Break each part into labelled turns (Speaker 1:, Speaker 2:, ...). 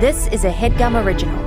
Speaker 1: This is a headgum original.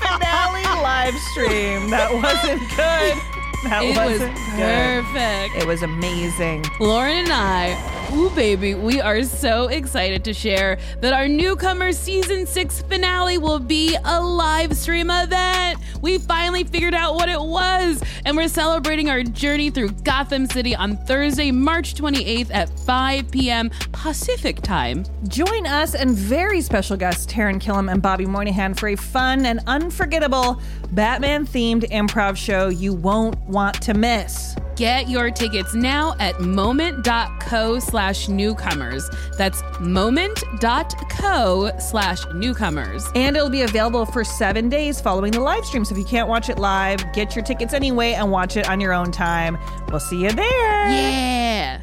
Speaker 2: Finale live stream. That wasn't good. That
Speaker 3: It was
Speaker 2: wasn't good.
Speaker 3: perfect.
Speaker 2: It was amazing.
Speaker 3: Lauren and I ooh baby, we are so excited to share that our newcomer season six finale will be a live stream event. We finally figured out what it was, and we're celebrating our journey through Gotham City on Thursday, March 28th at 5 p.m. Pacific time.
Speaker 2: Join us and very special guests Taran Killam and Bobby Moynihan for a fun and unforgettable Batman themed improv show you won't want to miss.
Speaker 3: Get your tickets now at moment.co slash newcomers. That's moment.co slash newcomers.
Speaker 2: And it'll be available for seven days following the live stream. So if you can't watch it live, get your tickets anyway and watch it on your own time. We'll see you there.
Speaker 3: Yeah.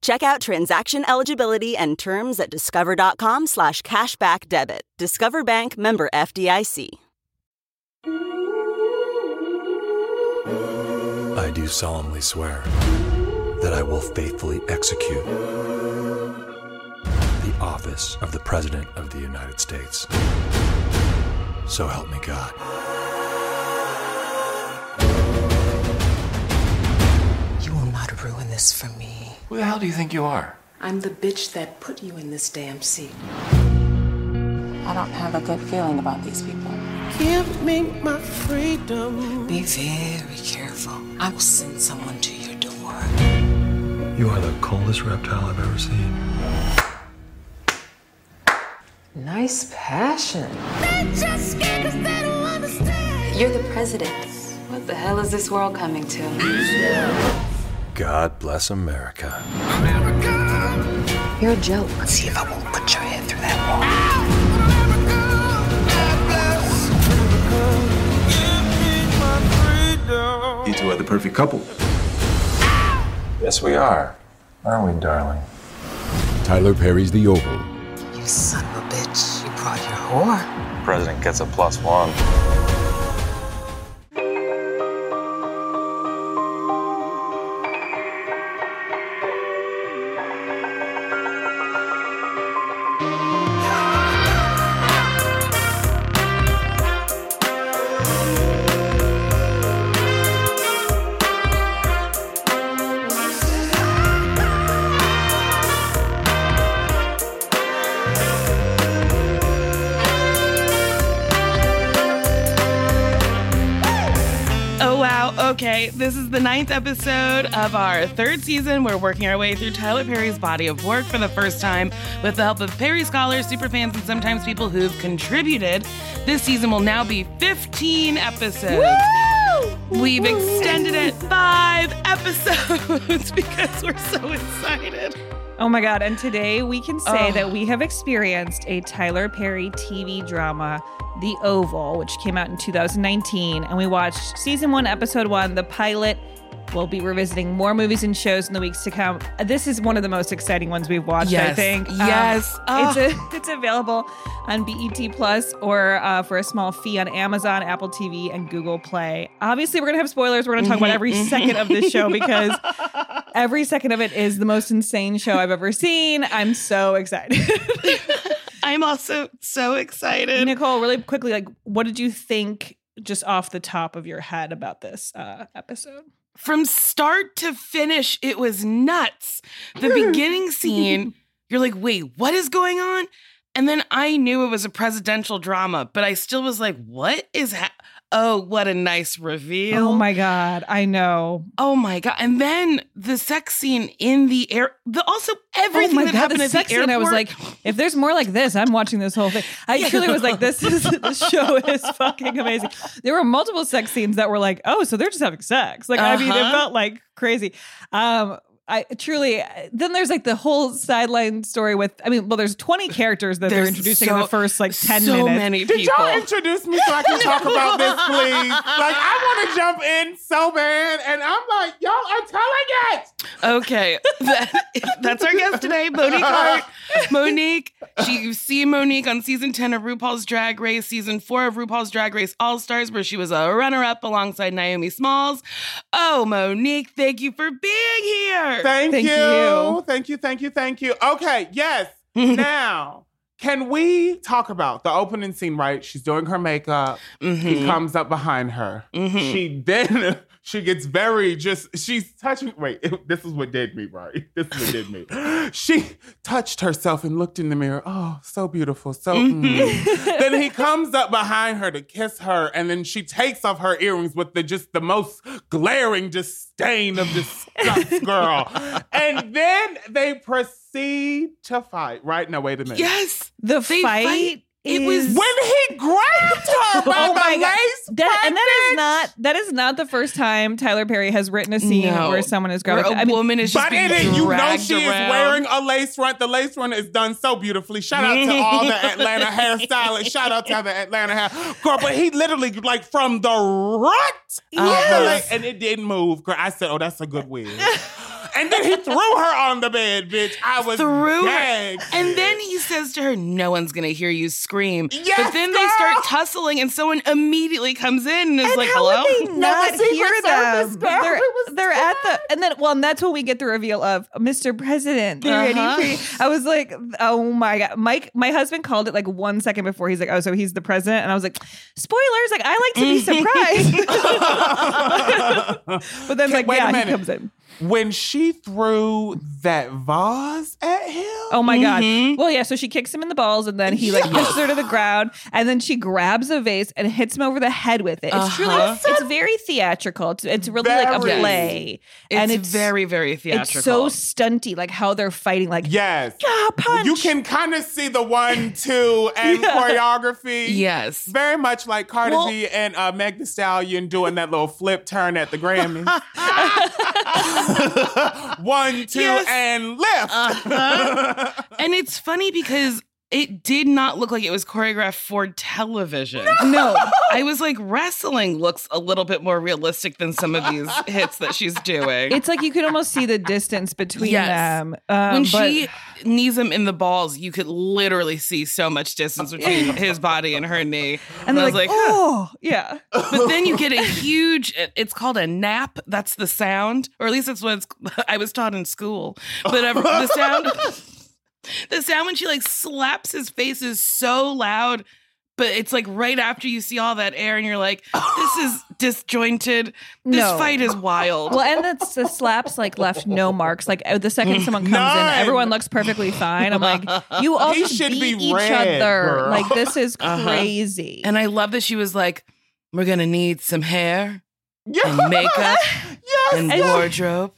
Speaker 4: Check out transaction eligibility and terms at discover.com slash cashback debit. Discover Bank member FDIC.
Speaker 5: I do solemnly swear that I will faithfully execute the office of the President of the United States. So help me God.
Speaker 6: This for me.
Speaker 5: Who the hell do you think you are?
Speaker 6: I'm the bitch that put you in this damn seat.
Speaker 7: I don't have a good feeling about these people.
Speaker 6: Give me my freedom. Be very careful. I will send someone to your door.
Speaker 5: You are the coldest reptile I've ever seen.
Speaker 7: Nice passion. You're the president. What the hell is this world coming to?
Speaker 5: God bless America. America.
Speaker 7: You're a joke.
Speaker 6: Let's See if I won't put your head through that wall.
Speaker 5: You two are the perfect couple. Yes, we are. Aren't we, darling?
Speaker 8: Tyler Perry's The Oval.
Speaker 6: You son of a bitch. You brought your whore.
Speaker 5: President gets a plus one.
Speaker 9: Ninth episode of our third season. We're working our way through Tyler Perry's body of work for the first time with the help of Perry scholars, superfans, and sometimes people who've contributed. This season will now be 15 episodes. We've extended it five episodes because we're so excited.
Speaker 2: Oh my God. And today we can say
Speaker 9: Oh.
Speaker 2: that we have experienced a Tyler Perry TV drama, The Oval, which came out in 2019. And we watched season one, episode one, the pilot. We'll be revisiting more movies and shows in the weeks to come. This is one of the most exciting ones we've watched, I
Speaker 9: Yes.
Speaker 2: think. Um,
Speaker 9: Yes. Oh.
Speaker 2: It's, a, it's available on BET Plus or uh, for a small fee on Amazon, Apple TV, and Google Play. Obviously, we're going to have spoilers. We're going to talk about every second of this show because every second of it is the most insane show I've ever seen. I'm so excited.
Speaker 9: I'm also so excited.
Speaker 2: Nicole, really quickly, like, what did you think just off the top of your head about this uh, episode?
Speaker 9: From start to finish, it was nuts. The beginning scene, you're like, wait, what is going on? And then I knew it was a presidential drama, but I still was like, what is ha- Oh, what a nice reveal.
Speaker 2: Oh my god, I know.
Speaker 9: Oh my god! And then the sex scene in the air. The also everything
Speaker 2: oh my
Speaker 9: that
Speaker 2: god,
Speaker 9: happened
Speaker 2: the
Speaker 9: at
Speaker 2: sex
Speaker 9: the
Speaker 2: scene!
Speaker 9: airport.
Speaker 2: I was like, if there's more like this, I'm watching this whole thing. I truly was like, this is this show is fucking amazing. There were multiple sex scenes that were like, oh, so they're just having sex. Like, I mean, it
Speaker 9: Uh-huh.
Speaker 2: felt like crazy. Um, I truly. Uh, then there's like the whole sideline story with. I mean, well, there's 20 characters that they're
Speaker 9: There's
Speaker 2: introducing in the first like 10
Speaker 9: so
Speaker 2: minutes.
Speaker 9: many
Speaker 10: Did
Speaker 9: people.
Speaker 10: y'all introduce me so I can talk about this, please? Like, I want to jump in so bad, and I'm like, y'all are telling it.
Speaker 9: Okay, that, that's our guest today, Monique Heart. Monique, she you see Monique on season ten of RuPaul's Drag Race, season four of RuPaul's Drag Race All Stars, where she was a runner-up alongside Naomi Smalls. Oh, Monique, thank you for being here.
Speaker 10: Thank,
Speaker 2: Thank
Speaker 10: you.
Speaker 2: you.
Speaker 10: Thank you. Thank you. Thank you. Okay. Yes. now, can we talk about the opening scene? Right. She's doing her makeup. He
Speaker 9: Mhm.
Speaker 10: comes up behind her.
Speaker 9: Mhm.
Speaker 10: She then she gets very just. She's touching. Wait. this is what did me. Right. This is what did me. She touched herself and looked in the mirror. Oh, so beautiful. So. mm. then he comes up behind her to kiss her, and then she takes off her earrings with the just the most glaring disdain of disgust, girl. and then they proceed to fight. Right? No, wait a minute.
Speaker 9: Yes,
Speaker 2: The
Speaker 9: They
Speaker 2: fight.
Speaker 9: fight. It was-
Speaker 10: When he grabbed her oh by
Speaker 2: Oh
Speaker 10: the
Speaker 2: my God.
Speaker 10: lace,
Speaker 2: That, and that is
Speaker 10: front,
Speaker 2: not that is not the first time Tyler Perry has written a scene
Speaker 9: No.
Speaker 2: where someone is
Speaker 9: where
Speaker 2: grabbing.
Speaker 9: a
Speaker 2: I mean,
Speaker 9: woman is just
Speaker 10: But
Speaker 9: being
Speaker 10: in it, you know
Speaker 9: dragged
Speaker 10: she is
Speaker 9: around.
Speaker 10: wearing a lace front. The lace front is done so beautifully. Shout out to all the Atlanta hairstylists. Shout out to the Atlanta hair girl. But he literally like from the rut of the
Speaker 9: Yes.
Speaker 10: lace, and it didn't move. Girl, I said, "Oh, that's a good wig." and then he threw her on the bed, bitch. I was
Speaker 9: through her. And then he says to her, No one's gonna hear you scream.
Speaker 10: Yes,
Speaker 9: but then they start tussling, and someone immediately comes in and is like,
Speaker 2: how
Speaker 9: Hello?
Speaker 2: would they not
Speaker 10: Secret
Speaker 2: hear them?
Speaker 10: girl.
Speaker 2: They're,
Speaker 10: was
Speaker 2: they're at the and then well, and that's when we get the reveal of Mr. President.
Speaker 9: Uh-huh.
Speaker 2: I was like, oh my god, Mike. My husband called it like one second before. He's like, oh, so he's the president, and I was like, spoilers. Like I like to be surprised. but then
Speaker 10: Okay,
Speaker 2: like
Speaker 10: wait a
Speaker 2: yeah, he
Speaker 10: minute.
Speaker 2: comes in.
Speaker 10: When she threw that vase at him.
Speaker 2: Oh my
Speaker 9: Mhm.
Speaker 2: god. Well, yeah. So she kicks him in the balls, and then he like pushes her to the ground, and then she grabs a vase and hits him over the head with it. It's truly,
Speaker 9: Uh-huh.
Speaker 2: it's very theatrical. It's, it's really like a play,
Speaker 9: It's,
Speaker 2: and it's
Speaker 9: very, very theatrical.
Speaker 2: It's so stunty, like how they're fighting, like
Speaker 10: Yes.
Speaker 2: ah, punch.
Speaker 10: You can kind of see the one, two, and
Speaker 2: Yeah.
Speaker 10: choreography.
Speaker 9: Yes.
Speaker 10: Very much like Cardi
Speaker 9: Well-
Speaker 10: B and uh, Meg Thee Stallion doing that little flip turn at the Grammys. one, two,
Speaker 9: Yes.
Speaker 10: and lift.
Speaker 9: Uh-huh. and it's funny because it did not look like it was choreographed for television.
Speaker 2: no.
Speaker 9: I was like, wrestling looks a little bit more realistic than some of these hits that she's doing.
Speaker 2: It's like you could almost see the distance between
Speaker 9: Yes.
Speaker 2: them. Um,
Speaker 9: when
Speaker 2: but-
Speaker 9: she knees him in the balls, you could literally see so much distance between his body and her knee.
Speaker 2: and
Speaker 9: I was
Speaker 2: like,
Speaker 9: like, huh.
Speaker 2: oh, yeah.
Speaker 9: But then you get a huge, it's called a nap. That's the sound, or at least that's what it's, I was taught in school. But uh, the sound, the sound when she like slaps his face is so loud. But it's like right after you see all that air, and you're like, this is disjointed. This
Speaker 2: No.
Speaker 9: fight is wild.
Speaker 2: Well, and that's the slaps like left no marks. Like uh, the second someone comes in, everyone looks perfectly fine. I'm like, you all
Speaker 10: should
Speaker 2: beat
Speaker 10: be
Speaker 2: each
Speaker 10: red,
Speaker 2: other.
Speaker 10: girl.
Speaker 2: Like this is
Speaker 9: Uh-huh.
Speaker 2: crazy.
Speaker 9: and I love that she was like, we're gonna need some hair
Speaker 10: Yeah.
Speaker 9: and makeup
Speaker 10: yes.
Speaker 9: and
Speaker 2: And-
Speaker 9: wardrobe.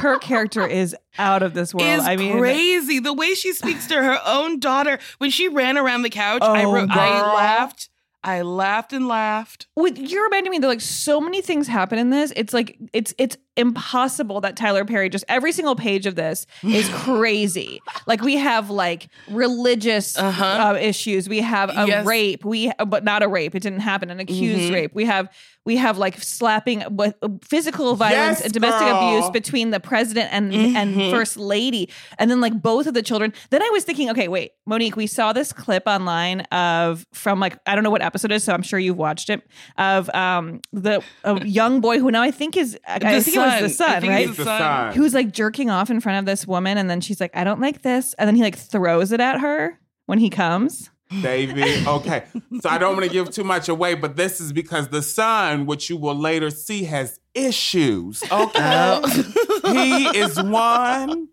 Speaker 2: Her character is out of this world.
Speaker 9: is
Speaker 2: I mean,
Speaker 9: crazy. The way she speaks to her own daughter when she ran around the couch, I
Speaker 2: Oh,
Speaker 9: wrote, I laughed, I laughed and laughed.
Speaker 2: with you're reminding me that like so many things happen in this. It's like it's it's impossible that Tyler Perry just every single page of this is crazy. like we have like religious
Speaker 9: Uh-huh.
Speaker 2: uh, issues. We have a
Speaker 9: Yes.
Speaker 2: rape. We but not a rape. It didn't happen. An accused
Speaker 9: Mhm.
Speaker 2: rape. We have we have like slapping with physical violence
Speaker 10: Yes,
Speaker 2: and domestic
Speaker 10: girl.
Speaker 2: abuse between the president and and
Speaker 9: Mhm.
Speaker 2: first lady and then like both of the children then i was thinking okay wait monique we saw this clip online of from like i don't know what episode it is so i'm sure you've watched it of um the a young boy who now i think is i, I think it was the
Speaker 9: son. I
Speaker 2: son
Speaker 9: think
Speaker 2: right
Speaker 9: it's
Speaker 10: the
Speaker 9: son.
Speaker 10: son.
Speaker 2: who's like jerking off in front of this woman and then she's like i don't like this and then he like throws it at her when he comes
Speaker 10: David. Okay. So I don't want to give too much away, but this is because the son, which you will later see, has issues. Okay.
Speaker 9: Oh.
Speaker 10: he is one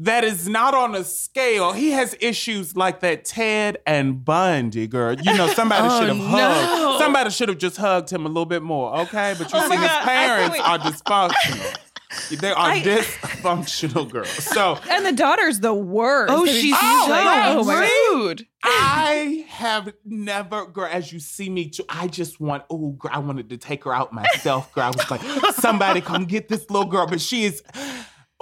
Speaker 10: that is not on a scale. He has issues like that Ted and Bundy, girl. You know, somebody
Speaker 9: Oh,
Speaker 10: should have
Speaker 9: no.
Speaker 10: hugged. Somebody should have just hugged him a little bit more, okay? But you
Speaker 2: Oh
Speaker 10: see, his
Speaker 2: God,
Speaker 10: parents
Speaker 2: can't
Speaker 10: are dysfunctional. They are
Speaker 2: I-
Speaker 10: dysfunctional girls. So
Speaker 2: And the daughter's the worst.
Speaker 9: Oh, she's
Speaker 2: oh,
Speaker 9: so
Speaker 2: my Oh,
Speaker 9: rude.
Speaker 10: I have never, girl, as you see me, too, I just want, oh, girl, I wanted to take her out myself, girl. I was like, somebody come get this little girl. But she is,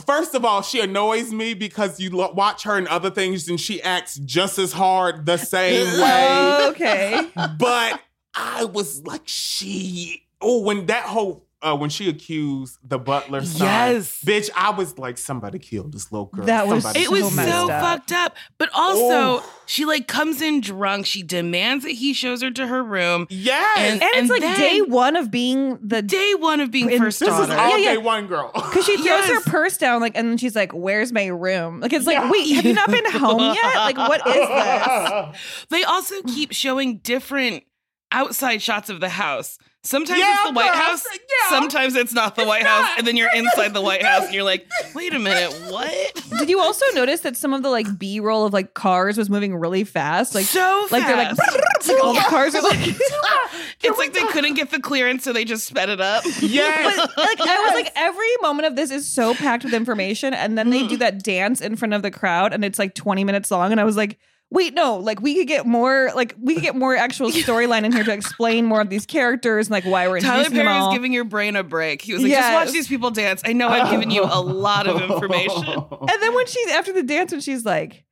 Speaker 10: first of all, she annoys me because you lo- watch her in other things and she acts just as hard the same way.
Speaker 2: Oh, okay.
Speaker 10: but I was like, she, oh, when that whole, uh, when she accused the butler, son,
Speaker 9: Yes.
Speaker 10: bitch, I was like, somebody killed this little girl.
Speaker 2: That was
Speaker 10: Somebody
Speaker 9: It was
Speaker 2: so
Speaker 9: so
Speaker 2: up.
Speaker 9: fucked up. But also,
Speaker 10: Oh.
Speaker 9: she like comes in drunk. She demands that he shows her to her room.
Speaker 10: Yes.
Speaker 9: And-
Speaker 2: And it's like
Speaker 9: then-
Speaker 2: day one of being the
Speaker 9: Day one of being
Speaker 2: In-
Speaker 9: first
Speaker 10: this is all
Speaker 2: Yeah, yeah.
Speaker 10: day one girl.
Speaker 2: Because she throws
Speaker 9: Yes.
Speaker 2: her purse down, like, and then she's like, "Where's my room?" Like, it's like,
Speaker 10: Yeah.
Speaker 2: wait, have you not been home yet? Like, what is this?
Speaker 9: They also keep showing different outside shots of the house. Sometimes
Speaker 10: Yeah,
Speaker 9: it's the White
Speaker 10: girl,
Speaker 9: House.
Speaker 10: yeah.
Speaker 9: Sometimes it's not the White House, and then you're inside the White House, and you're like, "Wait a minute, what?"
Speaker 2: Did you also notice that some of the like B roll of like cars was moving really fast? Like,
Speaker 9: so
Speaker 2: like they're like,
Speaker 9: fast.
Speaker 2: like all the cars are like.
Speaker 9: it's like they couldn't get the clearance, so they just sped it up.
Speaker 10: yes.
Speaker 2: like I was like, every moment of this is so packed with information, and then they do that dance in front of the crowd, and it's like twenty minutes long, and I was like, wait, no, like we could get more, like we could get more actual storyline in here to explain more of these characters and like why we're
Speaker 9: Tyler
Speaker 2: introducing them
Speaker 9: Perry is giving your brain a break. He was like,
Speaker 2: Yes.
Speaker 9: just watch these people dance. I know I've given you a lot of information.
Speaker 2: and then when she's after the dance, when she's like.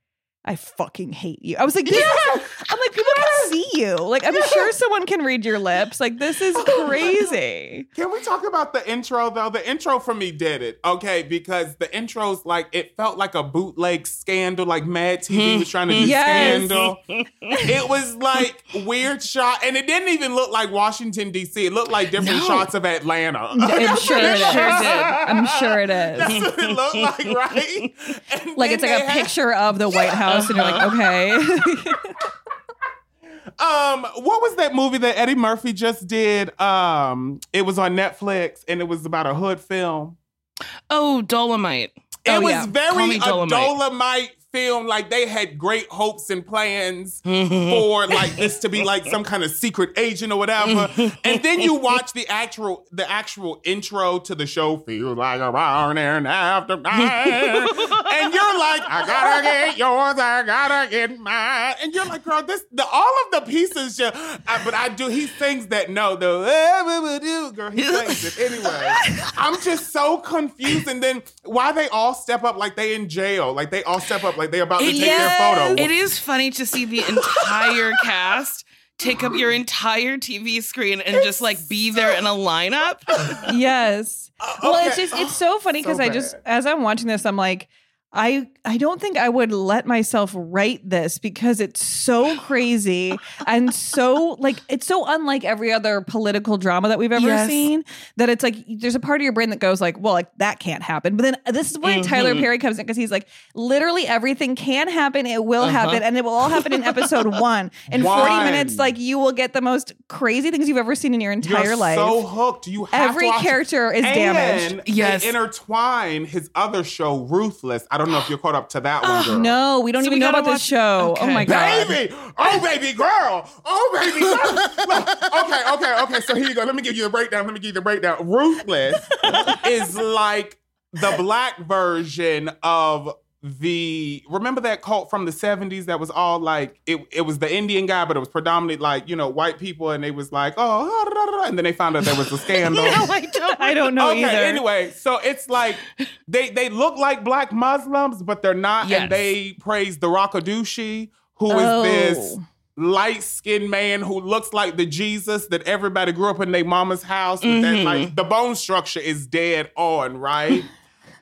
Speaker 2: I fucking hate you. I was like, yeah. I'm like, people can see you. Like, I'm sure someone can read your lips. Like, this is crazy.
Speaker 10: Can we talk about the intro though? The intro for me did it, okay? Because the intro's like it felt like a bootleg scandal, like Mad TV hmm. was trying to do hmm.
Speaker 2: Yes.
Speaker 10: scandal. it was like weird shot, and it didn't even look like Washington D.C. It looked like different
Speaker 9: No.
Speaker 10: shots of Atlanta.
Speaker 2: I'm sure it is.
Speaker 9: Sure did.
Speaker 2: I'm sure it is.
Speaker 10: That's what it looked like, right? And
Speaker 2: Like it's like
Speaker 10: they
Speaker 2: a
Speaker 10: had-
Speaker 2: picture of the White House, and you're like, okay.
Speaker 10: Um, what was that movie that Eddie Murphy just did? Um, it was on Netflix, and it was about a hood film.
Speaker 9: Oh, Dolomite.
Speaker 10: It
Speaker 2: Oh,
Speaker 10: was
Speaker 2: yeah.
Speaker 10: Very a
Speaker 9: Dolomite.
Speaker 10: Film. Like they had great hopes and plans
Speaker 9: Mm-hmm.
Speaker 10: for like this to be like some kind of secret agent or whatever. and then you watch the actual the actual intro to the show. Feels like a morning after and you're like, I gotta get yours, I gotta get mine, and you're like, girl, this the all of the pieces. Just, I, but I do. He sings that note though. Girl, he sings it anyway. I'm just so confused. And then why they all step up like they in jail, like they all step up like they about to
Speaker 9: It-
Speaker 10: take their photo.
Speaker 9: It is funny to see the entire cast take up your entire TV screen and just like be there in a lineup.
Speaker 2: yes. Uh, well, it's just it's so funny because
Speaker 10: So
Speaker 2: I just as I'm watching this, I'm like, I I don't think I would let myself write this because it's so crazy and so like it's so unlike every other political drama that we've ever
Speaker 9: Yes.
Speaker 2: seen that it's like there's a part of your brain that goes like, well, like that can't happen. But then this is where Tyler mm-hmm. Perry comes in because he's like, literally everything can happen, it will uh-huh. happen, and it will all happen in episode one. In 40 minutes, like you will get the most crazy things you've ever seen in your entire
Speaker 10: You're
Speaker 2: life.
Speaker 10: so hooked. You have
Speaker 2: Every
Speaker 10: to watch
Speaker 2: character is
Speaker 10: and
Speaker 2: damaged.
Speaker 9: Yes.
Speaker 10: They intertwine his other show, Ruthless. I don't know if you're caught up to that one, girl.
Speaker 2: No, we don't
Speaker 9: So
Speaker 2: even
Speaker 9: we
Speaker 2: know
Speaker 9: gotta
Speaker 2: about this show.
Speaker 9: Oh okay.
Speaker 2: Oh my god.
Speaker 10: Baby, oh baby girl, oh baby girl. Okay, okay, okay. So here you go. Let me give you the breakdown. Let me give you the breakdown. Ruthless is like the black version of the remember that cult from the 70s that was all like it, it was the Indian guy, but it was predominantly like, you know, white people, and they was like, oh, and then they found out there was a scandal.
Speaker 9: no, I don't.
Speaker 2: I don't know
Speaker 10: okay,
Speaker 2: either.
Speaker 10: anyway, so it's like they they look like black Muslims, but they're not,
Speaker 9: Yes.
Speaker 10: and they praise the Rakadushi, who is
Speaker 2: Oh.
Speaker 10: this light skinned man who looks like the Jesus that everybody grew up in their mama's house. With that,
Speaker 2: Mm-hmm.
Speaker 10: like the bone structure is dead on, right?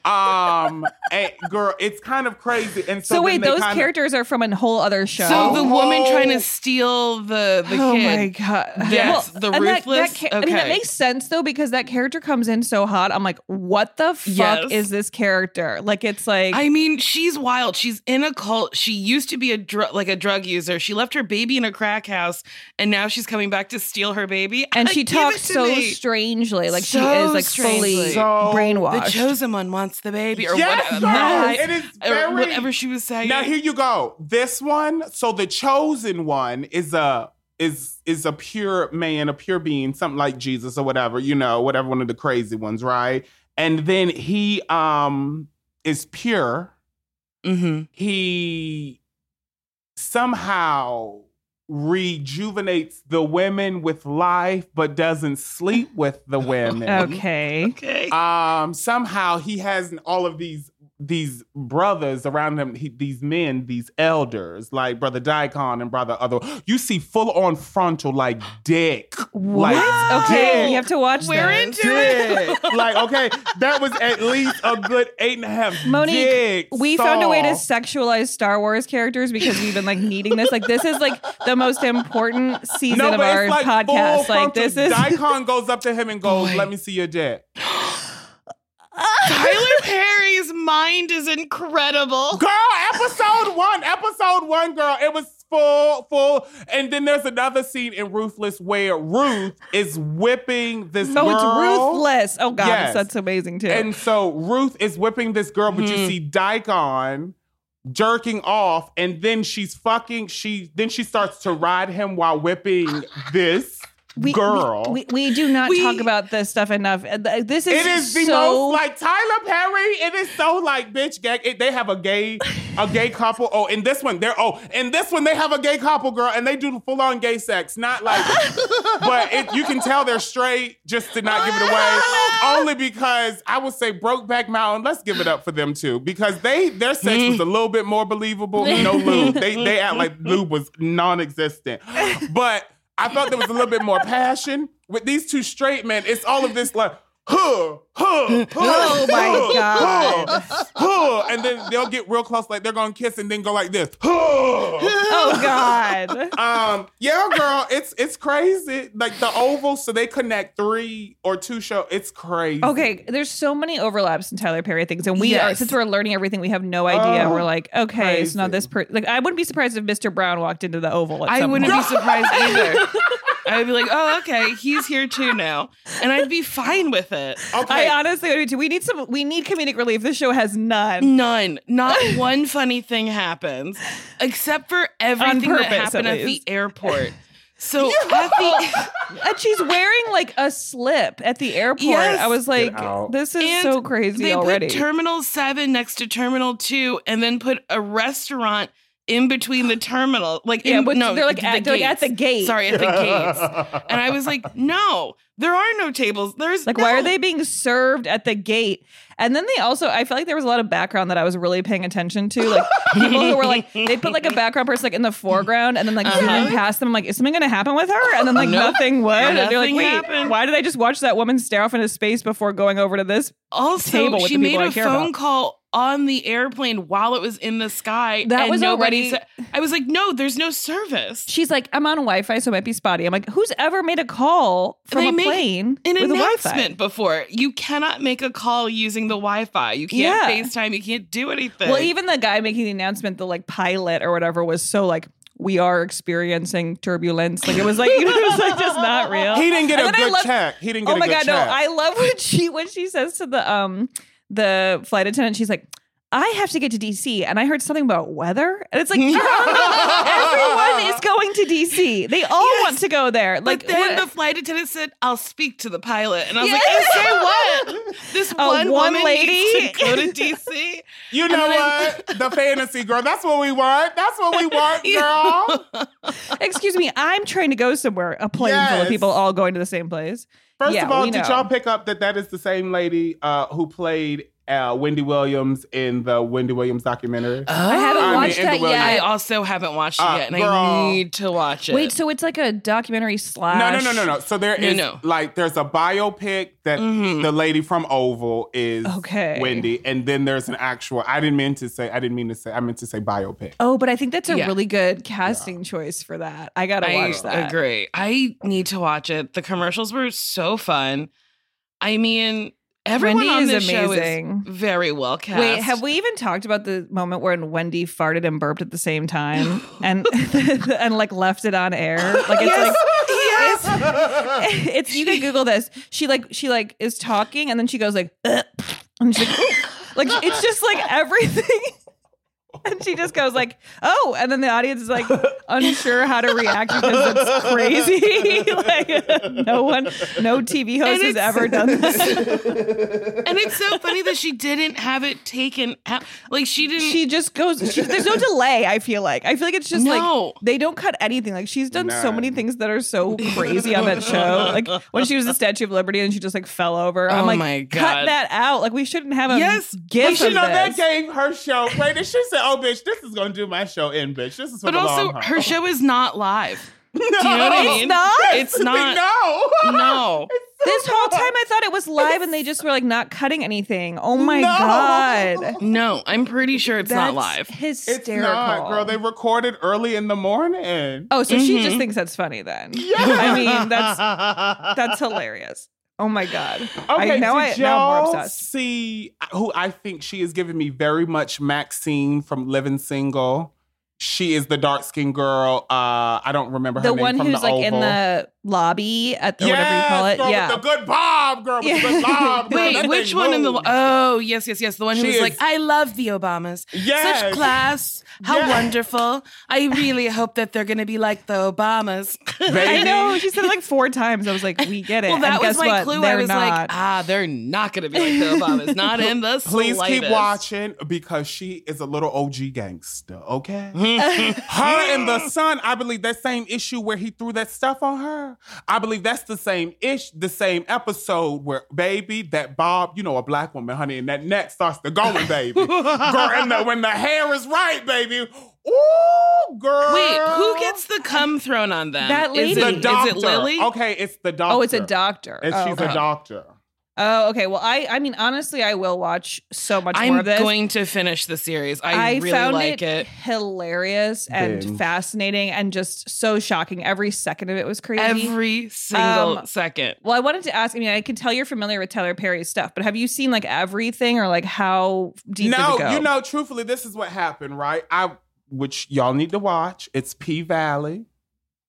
Speaker 10: Um, and girl, it's kind of crazy. And so,
Speaker 2: So, wait,
Speaker 10: they
Speaker 2: those
Speaker 10: kinda-
Speaker 2: characters are from a whole other show.
Speaker 9: So the woman
Speaker 10: Oh.
Speaker 9: trying to steal the the
Speaker 2: oh
Speaker 9: kid.
Speaker 2: my god!
Speaker 9: Yes, the
Speaker 2: and that-
Speaker 9: ruthless?
Speaker 2: That, ca- I mean, that makes sense though because that character comes in so hot. I'm like, what the fuck
Speaker 9: Yes.
Speaker 2: is this character? Like, it's like
Speaker 9: I mean, she's wild. She's in a cult. She used to be a dr- like a drug user. She left her baby in a crack house, and now she's coming back to steal her baby.
Speaker 2: and
Speaker 9: I-
Speaker 2: she talks so
Speaker 9: me.
Speaker 2: strangely, like she is like fully
Speaker 9: strangely.
Speaker 10: So-
Speaker 9: The chosen one wants wants the baby or
Speaker 10: Yes,
Speaker 9: whatever.
Speaker 10: girl.
Speaker 9: I-
Speaker 10: It is very-
Speaker 9: whatever she was saying.
Speaker 10: Now here you go. This one, so the chosen one is a is is a pure man, a pure being, something like Jesus or whatever, you know, whatever one of the crazy ones, right? And then he um is pure.
Speaker 9: Mm-hmm.
Speaker 10: He somehow rejuvenates the women with life, but doesn't sleep with the women.
Speaker 2: Okay.
Speaker 9: Okay.
Speaker 10: Um, somehow he has all of these these brothers around him, he, these men, these elders, like brother Daikon and brother other. You see full on frontal like dick,
Speaker 2: What?
Speaker 10: like
Speaker 2: okay,
Speaker 10: dick.
Speaker 2: we have to watch
Speaker 9: We're
Speaker 2: this.
Speaker 9: into it.
Speaker 10: Dick. like okay, that was at least a good eight and a half.
Speaker 2: Monique,
Speaker 10: dick
Speaker 2: we found a way to sexualize Star Wars characters because we've been like needing this. Like this is like the most important season
Speaker 10: No,
Speaker 2: of our
Speaker 10: like
Speaker 2: podcast.
Speaker 10: full
Speaker 2: Like this is
Speaker 10: Daikon goes up to him and goes,
Speaker 9: Boy.
Speaker 10: "Let me see your dick."
Speaker 9: Tyler Perry's mind is incredible.
Speaker 10: Girl, episode one, episode one, girl, it was full, full. And then there's another scene in Ruthless where Ruth is whipping this
Speaker 2: Oh,
Speaker 10: girl.
Speaker 2: it's ruthless. Oh god,
Speaker 10: Yes.
Speaker 2: that's amazing too.
Speaker 10: And so Ruth is whipping this girl, but
Speaker 2: Mm-hmm.
Speaker 10: you see Daikon jerking off, and then she's fucking. She then she starts to ride him while whipping this
Speaker 2: we,
Speaker 10: girl.
Speaker 2: we, we, we do not
Speaker 9: We-
Speaker 2: talk about this stuff enough. This is
Speaker 10: It is the
Speaker 2: so
Speaker 10: most like Tyler Perry. It is so like bitch gay. It, they have a gay, a gay couple. Oh, in this one, they're oh, in this one they have a gay couple, girl, and they do full on gay sex. Not like, but it, you can tell they're straight just to not give it away. Only because I would say Brokeback Mountain. Let's give it up for them too, because they their sex was a little bit more believable. No lube. They they act like lube was non-existent, but. I thought there was a little bit more passion with these two straight men. It's all of this like, huh, huh, huh,
Speaker 2: Oh my
Speaker 10: huh,
Speaker 2: God.
Speaker 10: huh, huh. and then they'll get real close, like they're gonna kiss, and then go like this, huh.
Speaker 2: Oh god.
Speaker 10: Um, yeah, girl, it's it's crazy. Like the oval, so they connect three or two show. It's crazy.
Speaker 2: Okay, there's so many overlaps in Tyler Perry things, and we are since we're learning everything, we have no idea.
Speaker 10: Oh,
Speaker 2: we're like, okay, so now this per like I wouldn't be surprised if Mr. Brown walked into the Oval. At
Speaker 9: I
Speaker 2: some
Speaker 9: wouldn't
Speaker 2: point.
Speaker 9: be surprised either. I'd be like, oh, okay, he's here too now. And I'd be fine with it.
Speaker 10: Okay.
Speaker 2: I honestly would be too. We need some. We need comedic relief. This show has none.
Speaker 9: None. Not one funny thing happens, except for everything
Speaker 2: purpose,
Speaker 9: that happened
Speaker 2: at
Speaker 9: at, the airport. So at the
Speaker 2: And she's wearing like a slip at the airport.
Speaker 9: Yes.
Speaker 2: I was like, this is
Speaker 9: and
Speaker 2: so crazy
Speaker 9: they
Speaker 2: already.
Speaker 9: put Terminal Seven next to Terminal Two, and then put a restaurant in between the terminal. Like,
Speaker 2: Yeah,
Speaker 9: in,
Speaker 2: but
Speaker 9: no,
Speaker 2: they're like
Speaker 9: the
Speaker 2: at- they're like at the gate.
Speaker 9: Sorry, at the gates. And I was like, no, there are no tables. There's
Speaker 2: like, why are they being served at the gate? And then they also, I feel like there was a lot of background that I was really paying attention to. Like people who were like, they put like a background person like in the foreground and then like zoom
Speaker 9: Uh-huh.
Speaker 2: past them. I'm like, is something going to happen with her? And then like
Speaker 9: Nope.
Speaker 2: nothing would. and they're like, wait,
Speaker 9: happened.
Speaker 2: why did I just watch that woman stare off into space before going over to this?
Speaker 9: Also,
Speaker 2: table with
Speaker 9: she
Speaker 2: the
Speaker 9: made
Speaker 2: people I
Speaker 9: a
Speaker 2: care
Speaker 9: phone
Speaker 2: about.
Speaker 9: call on the airplane while it was in the sky.
Speaker 2: That
Speaker 9: and
Speaker 2: was
Speaker 9: nobody
Speaker 2: already-
Speaker 9: said- I was like, no, there's no service.
Speaker 2: She's like, I'm on Wi-Fi, so it might be spotty. I'm like, who's ever made a call from
Speaker 9: They
Speaker 2: a
Speaker 9: make
Speaker 2: plane
Speaker 9: An
Speaker 2: with a Wi-Fi?
Speaker 9: announcement before. You cannot make a call using the Wi-Fi. You can't
Speaker 2: Yeah.
Speaker 9: FaceTime. You can't do anything.
Speaker 2: Well, even the guy making the announcement, the like pilot or whatever, was so like, we are experiencing turbulence. Like it was like you know, it was like just not real.
Speaker 10: He didn't get
Speaker 2: And
Speaker 10: a good
Speaker 2: love-
Speaker 10: check. He didn't get
Speaker 2: Oh
Speaker 10: a
Speaker 2: my
Speaker 10: good
Speaker 2: god, no! I love when she when she says to the um the flight attendant, she's like. I have to get to DC, and I heard something about weather, and it's like you're on the- everyone is going to DC. They all
Speaker 9: Yes.
Speaker 2: want to go there. Like
Speaker 9: But then
Speaker 2: what-
Speaker 9: the flight attendant said, "I'll speak to the pilot," and I was
Speaker 2: Yes.
Speaker 9: like, "And say what? This
Speaker 2: A
Speaker 9: one,
Speaker 2: one
Speaker 9: woman
Speaker 2: lady?
Speaker 9: needs to go to DC."
Speaker 10: you know what? the fantasy girl. That's what we want. That's what we want, girl.
Speaker 2: excuse me, I'm trying to go somewhere. A plane full of people all going to the same place.
Speaker 10: First
Speaker 2: Yeah,
Speaker 10: of all, did y'all pick up that that is the same lady uh, who played uh, Wendy Williams in the Wendy Williams documentary?
Speaker 2: I haven't
Speaker 10: I
Speaker 2: watched
Speaker 10: in the
Speaker 2: that
Speaker 10: Williams-
Speaker 9: I also haven't watched it
Speaker 10: Uh,
Speaker 9: yet, and
Speaker 10: girl.
Speaker 9: I need to watch it.
Speaker 2: Wait, so it's like a documentary slash?
Speaker 10: No, no, no, no, no. So there
Speaker 9: No,
Speaker 10: is
Speaker 9: no.
Speaker 10: like there's a biopic that
Speaker 9: Mhm.
Speaker 10: the lady from Oval is
Speaker 2: Okay.
Speaker 10: Wendy, and then there's an actual. I didn't mean to say. I didn't mean to say. I meant to say biopic.
Speaker 2: Oh, but I think that's a
Speaker 9: Yeah.
Speaker 2: really good casting choice for that. I gotta
Speaker 9: I
Speaker 2: watch that.
Speaker 9: I agree. I need to watch it. The commercials were so fun. I mean, everyone
Speaker 2: Wendy
Speaker 9: on
Speaker 2: is amazing.
Speaker 9: is very well cast.
Speaker 2: Wait, have we even talked about the moment when Wendy farted and burped at the same time and and like left it on air? Like it's like
Speaker 9: yes.
Speaker 2: it's you can Google this. She like she like is talking and then she goes like "Ugh," and she's like Like it's just like everything. And she just goes like, "Oh," and then the audience is like unsure how to react because it's crazy. like no one, no TV host has ever done this.
Speaker 9: and it's so funny that she didn't have it taken out. Like she didn't.
Speaker 2: She just goes. She, there's no delay. I feel like. I feel like it's just
Speaker 9: No.
Speaker 2: like they don't cut anything. Like she's done so many things that are so crazy on that show. Like when she was the Statue of Liberty and she just like fell over. I'm
Speaker 9: Oh
Speaker 2: like,
Speaker 9: my
Speaker 2: cut that out. Like we shouldn't have a
Speaker 9: Yes,
Speaker 2: gift
Speaker 10: But you
Speaker 2: of
Speaker 10: know that
Speaker 2: this.
Speaker 10: gave her show. Wait, and she said, "Oh, bitch, this is gonna do my show in, bitch. This is for
Speaker 9: but
Speaker 10: the
Speaker 9: also,
Speaker 10: long haul."
Speaker 9: But also, her show is not live.
Speaker 10: no,
Speaker 9: Do you know what I
Speaker 2: It's not?
Speaker 9: It's not.
Speaker 10: No,
Speaker 9: No.
Speaker 2: This whole time I thought it was live and they just were like not cutting anything. Oh my
Speaker 10: No.
Speaker 2: god.
Speaker 9: No, I'm pretty sure it's not live.
Speaker 2: Hysterical.
Speaker 10: It's not, girl. They recorded early in the morning.
Speaker 2: Oh, so she
Speaker 9: Mhm.
Speaker 2: just thinks that's funny then. Yeah. I mean, that's that's hilarious. Oh my god.
Speaker 10: Okay,
Speaker 2: I, now, I,
Speaker 10: did
Speaker 2: I'm
Speaker 10: y'all see who I think she is giving me very much Maxine from Living Single. She is the dark skinned girl. Uh, I don't remember her
Speaker 2: The
Speaker 10: name
Speaker 2: one
Speaker 10: from
Speaker 2: who's
Speaker 10: the
Speaker 2: like in the lobby at or whatever you call it.
Speaker 10: girl,
Speaker 2: yeah.
Speaker 10: the good Bob, girl. With the good Bob. girl.
Speaker 9: Wait, which
Speaker 10: thing
Speaker 9: one in the? Oh, yes, yes, yes. The one who
Speaker 10: She
Speaker 9: was
Speaker 10: is-
Speaker 9: like, "I love the Obamas.
Speaker 10: Yes.
Speaker 9: Such class. How
Speaker 10: Yes.
Speaker 9: wonderful. I really hope that they're going to be like the Obamas."
Speaker 2: I know. She said it like four times. I was like, we get it.
Speaker 9: well, that
Speaker 2: and
Speaker 9: was my
Speaker 2: what?
Speaker 9: clue.
Speaker 2: They're
Speaker 9: I was
Speaker 2: not.
Speaker 9: like, ah, they're not going to be like the Obamas. Not in the
Speaker 10: Please keep watching because she is a little OG gangster, okay? her and the son, I believe that same issue where he threw that stuff on her. I believe that's the same ish, the same episode where, baby, that Bob, you know, a black woman, honey, and that neck starts to going, baby. girl, and the, when the hair is right, baby. Ooh, girl.
Speaker 9: Wait, who gets the cum thrown on them?
Speaker 2: That lady.
Speaker 9: it-
Speaker 10: the
Speaker 9: is it Lily?
Speaker 10: Okay, it's the doctor.
Speaker 2: oh, it's a doctor.
Speaker 10: And
Speaker 2: oh,
Speaker 10: she's
Speaker 2: okay.
Speaker 10: a doctor.
Speaker 2: Oh, okay. Well, I I mean, honestly, I will watch so much
Speaker 9: I'm
Speaker 2: of this.
Speaker 9: going to finish the series. I,
Speaker 2: I
Speaker 9: really
Speaker 2: found
Speaker 9: like
Speaker 2: it,
Speaker 9: it.
Speaker 2: hilarious and
Speaker 10: Binge.
Speaker 2: fascinating and just so shocking. Every second of it was crazy.
Speaker 9: Every single
Speaker 2: Um,
Speaker 9: second.
Speaker 2: well, I wanted to ask. I mean, I can tell you're familiar with Tyler Perry's stuff, but have you seen like everything or like how deep
Speaker 10: no,
Speaker 2: does it go?
Speaker 10: you know, truthfully, this is what happened, right? I, which y'all need to watch. It's P Valley.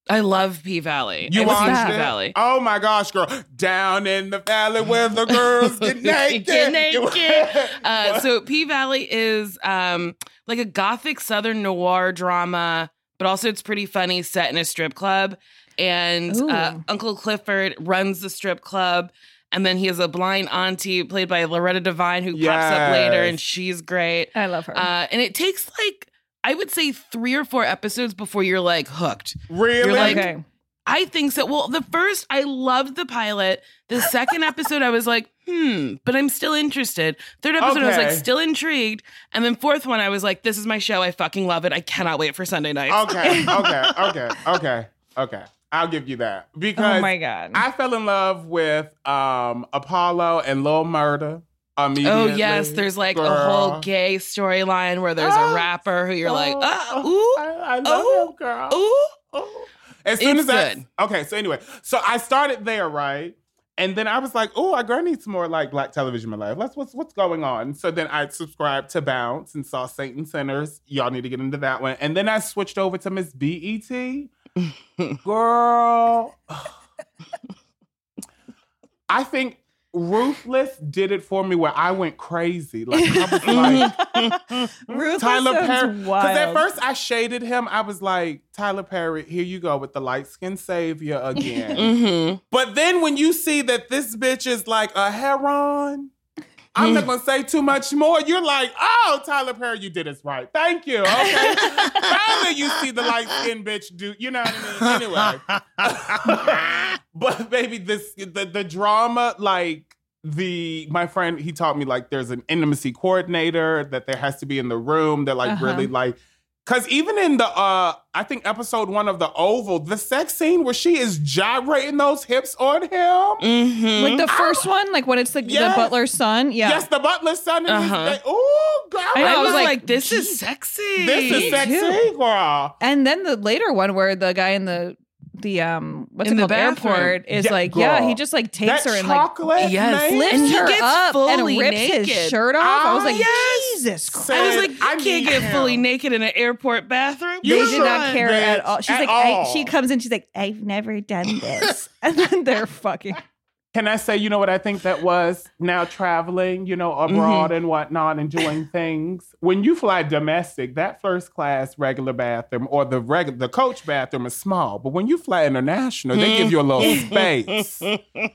Speaker 9: I love P Valley.
Speaker 10: You
Speaker 9: I've
Speaker 10: watched?
Speaker 9: P
Speaker 10: it?
Speaker 9: Valley.
Speaker 10: Oh my gosh, girl! Down in the valley where the girls get naked.
Speaker 9: Get naked. Uh, so P Valley is um, like a gothic southern noir drama, but also it's pretty funny, set in a strip club. And uh, Uncle Clifford runs the strip club. And then he has a blind auntie played by Loretta Devine who pops up later, and she's great.
Speaker 2: I love her.
Speaker 9: Uh, and it takes like I would say three or four episodes before you're like hooked.
Speaker 10: really?
Speaker 9: You're like-
Speaker 2: okay.
Speaker 9: I think so. Well, the first I loved the pilot. The second episode I was like, hmm, but I'm still interested. Third episode I was like still intrigued, and then fourth one I was like, this is my show. I fucking love it. I cannot wait for Sunday nights.
Speaker 10: okay, okay, okay, okay, okay. I'll give you that because
Speaker 2: Oh my god.
Speaker 10: I fell in love with um Apollo and Lil Murder.
Speaker 9: Oh yes, there's like a whole gay storyline where there's
Speaker 10: Oh,
Speaker 9: a rapper who you're like,
Speaker 10: Oh,
Speaker 9: ah,
Speaker 10: oh,
Speaker 9: ooh,
Speaker 10: I, I love
Speaker 9: ooh,
Speaker 10: him, girl.
Speaker 9: ooh.
Speaker 10: Ooh. As soon
Speaker 9: It's
Speaker 10: as I,
Speaker 9: good.
Speaker 10: okay, so anyway, so I started there, right? And then I was like, oh, I girl need some more like black television in my life. Let's what's what's going on. So then I subscribed to Bounce and saw Saint and Sinners. Y'all need to get into that one. And then I switched over to Miss BET. Girl. I think Ruthless did it for me where I went crazy. Like I was like,
Speaker 2: Ruthless
Speaker 10: Tyler Perry. Because at first I shaded him. I was like, Tyler Perry, here you go with the light skin savior again.
Speaker 9: Mm-hmm.
Speaker 10: but then when you see that this bitch is like a heron, I'm not gonna say too much more. You're like, oh, Tyler Perry, you did us right. Thank you. Okay. Finally, you see the light skinned bitch do. You know what I mean? Anyway, but baby, this the the drama like the my friend he taught me like there's an intimacy coordinator that there has to be in the room that like
Speaker 2: Uh-huh.
Speaker 10: really like because even in the uh i think episode one of the oval the sex scene where she is gyrating those hips on him
Speaker 9: Mm-hmm.
Speaker 2: like the first one, like when it's like
Speaker 10: Yes.
Speaker 2: the butler's son. Yeah.
Speaker 10: yes the butler's son
Speaker 9: Uh-huh.
Speaker 10: oh girl
Speaker 2: I
Speaker 9: I
Speaker 2: I
Speaker 9: was
Speaker 2: was
Speaker 9: like,
Speaker 2: like,
Speaker 9: this is sexy.
Speaker 10: this
Speaker 2: Me
Speaker 10: is sexy
Speaker 2: too.
Speaker 10: girl
Speaker 2: And then the later one where the guy in the the um what's
Speaker 9: In
Speaker 2: it
Speaker 9: the
Speaker 2: called
Speaker 9: bathroom.
Speaker 2: airport is
Speaker 10: Yeah,
Speaker 2: like yeah he just like takes
Speaker 10: that
Speaker 2: her and like
Speaker 10: chocolate
Speaker 9: Yes.
Speaker 10: man,
Speaker 2: lifts
Speaker 9: And he
Speaker 2: her
Speaker 9: gets
Speaker 2: up and
Speaker 9: fully
Speaker 2: rips his shirt off. I was like
Speaker 10: Ah,
Speaker 2: Jesus Christ.
Speaker 9: I was like, you
Speaker 10: I
Speaker 9: can't get
Speaker 10: him.
Speaker 9: fully naked in an airport bathroom.
Speaker 10: You
Speaker 2: they
Speaker 9: Come
Speaker 2: did not care at all. She's
Speaker 10: at
Speaker 2: like, I, she comes in, she's like, I've never done this, and then they're fucking.
Speaker 10: Can I say, you know what I think that was? Now traveling, you know, mm-hmm. abroad and whatnot and doing things. When you fly domestic, that first class regular bathroom or the regular the coach bathroom is small. But when you fly international, they give you a little mm-hmm. space.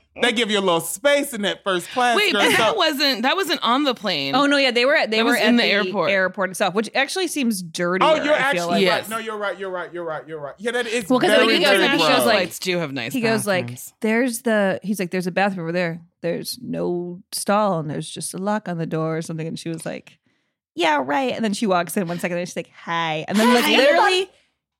Speaker 10: They give you a little space in that first class.
Speaker 9: Wait,
Speaker 10: girl.
Speaker 9: but that wasn't that wasn't on the plane.
Speaker 2: Oh no, yeah, they were they
Speaker 9: That
Speaker 2: were
Speaker 9: was
Speaker 2: at
Speaker 9: in
Speaker 2: the,
Speaker 9: the airport.
Speaker 2: airport itself, which actually seems dirty.
Speaker 10: Oh, you're
Speaker 2: I
Speaker 10: actually
Speaker 2: like.
Speaker 9: Yes.
Speaker 10: right. No, you're right. You're right. You're right. You're right. Yeah, that is
Speaker 2: Well, 'cause
Speaker 10: very,
Speaker 2: when he goes
Speaker 10: very
Speaker 2: in, he goes like-
Speaker 9: flights do have nice.
Speaker 2: he goes like, "There's the." He's like, "There's a bathroom over there. There's no stall, and there's just a lock on the door or something." And she was like, "Yeah, right." And then she walks in one second, and she's like, "Hi," and then like
Speaker 10: Hi.
Speaker 2: literally.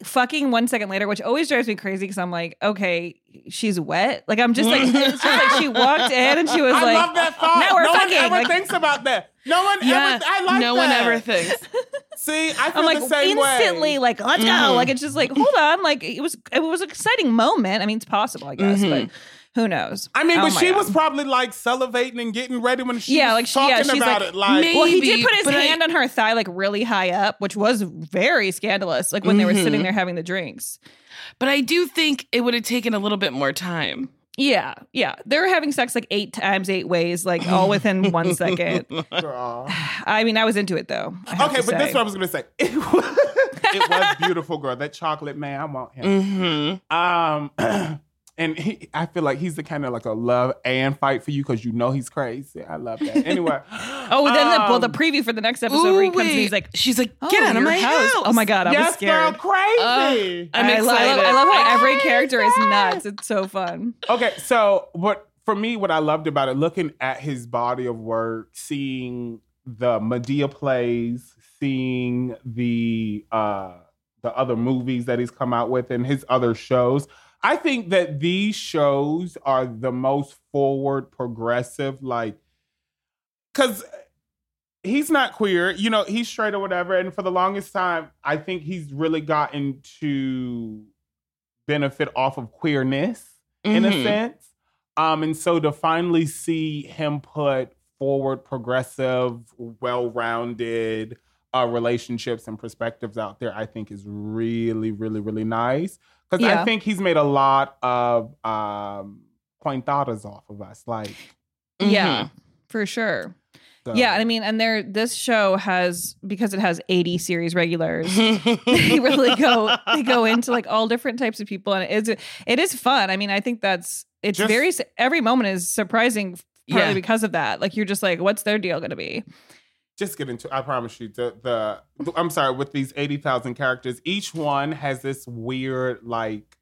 Speaker 2: Fucking one second later, which always drives me crazy because I'm like, okay, she's wet. Like I'm just like, it's just like she walked in and she was
Speaker 10: I
Speaker 2: like,
Speaker 10: love that thought.
Speaker 2: now we're
Speaker 10: no
Speaker 2: fucking.
Speaker 10: one ever
Speaker 2: Like-
Speaker 10: thinks about that. No one
Speaker 9: yeah,
Speaker 10: ever. I like
Speaker 9: no one ever thinks.
Speaker 10: See, I feel
Speaker 2: I'm like
Speaker 10: the same
Speaker 2: instantly
Speaker 10: way.
Speaker 2: like let's go.
Speaker 9: Mhm.
Speaker 2: Like it's just like hold on. Like it was it was an exciting moment. I mean it's possible I guess,
Speaker 9: Mhm.
Speaker 2: but who knows?
Speaker 10: I mean,
Speaker 2: Oh
Speaker 10: but she
Speaker 2: God.
Speaker 10: was probably like salivating and getting ready when she
Speaker 2: yeah, like she,
Speaker 10: talking
Speaker 2: yeah, she's
Speaker 10: about
Speaker 2: like,
Speaker 10: it. Like,
Speaker 9: Maybe,
Speaker 2: well, he did put his
Speaker 9: but I-
Speaker 2: hand on her thigh like really high up, which was very scandalous. Like when they were sitting
Speaker 9: Mhm.
Speaker 2: there having the drinks.
Speaker 9: But I do think it would have taken a little bit more time.
Speaker 2: Yeah, yeah, they were having sex like eight times, eight ways, like all within one second.
Speaker 10: girl.
Speaker 2: I mean, I was into it though. I
Speaker 10: Okay,
Speaker 2: to
Speaker 10: but this is what I was gonna say. It was, it was beautiful, girl. That chocolate man, I want him.
Speaker 9: Mm-hmm.
Speaker 10: Um, and he, I feel like he's the kind of like a love and fight for you because you know he's crazy. I love that. Anyway,
Speaker 2: Oh, then the, well, the
Speaker 10: um,
Speaker 2: preview for the next episode where he comes and he's like,
Speaker 9: she's like,
Speaker 2: oh,
Speaker 9: get out of my house.
Speaker 2: Oh my god, I was
Speaker 10: yes,
Speaker 2: scared.
Speaker 10: girl, crazy.
Speaker 9: I'm
Speaker 2: I I,
Speaker 9: excited.
Speaker 2: love, I love how every character is nuts. It's so fun.
Speaker 10: Okay, so what for me, what I loved about it, looking at his body of work, seeing the Madea plays, seeing the uh the other movies that he's come out with and his other shows. I think that these shows are the most forward progressive, like because he's not queer, you know, he's straight or whatever. And for the longest time, I think he's really gotten to benefit off of queerness in a
Speaker 9: Mhm.
Speaker 10: sense. Um, and so to finally see him put forward, progressive, well-rounded uh, relationships and perspectives out there, I think is really, really, really nice. Because
Speaker 2: Yeah.
Speaker 10: I think he's made a lot of um, pointadas off of us. Like,
Speaker 2: Yeah, for sure.
Speaker 10: so-
Speaker 2: Yeah, I mean, and there, this show has because it has eighty series regulars. they really go, they go into like all different types of people, and it's it is fun. I mean, I think that's it's
Speaker 10: Just-
Speaker 2: very every moment is surprising, partly
Speaker 9: Yeah.
Speaker 2: because of that. Like you're just like, what's their deal going to be?
Speaker 10: Just get into i promise you the the i'm sorry with these 80000 characters each one has this weird like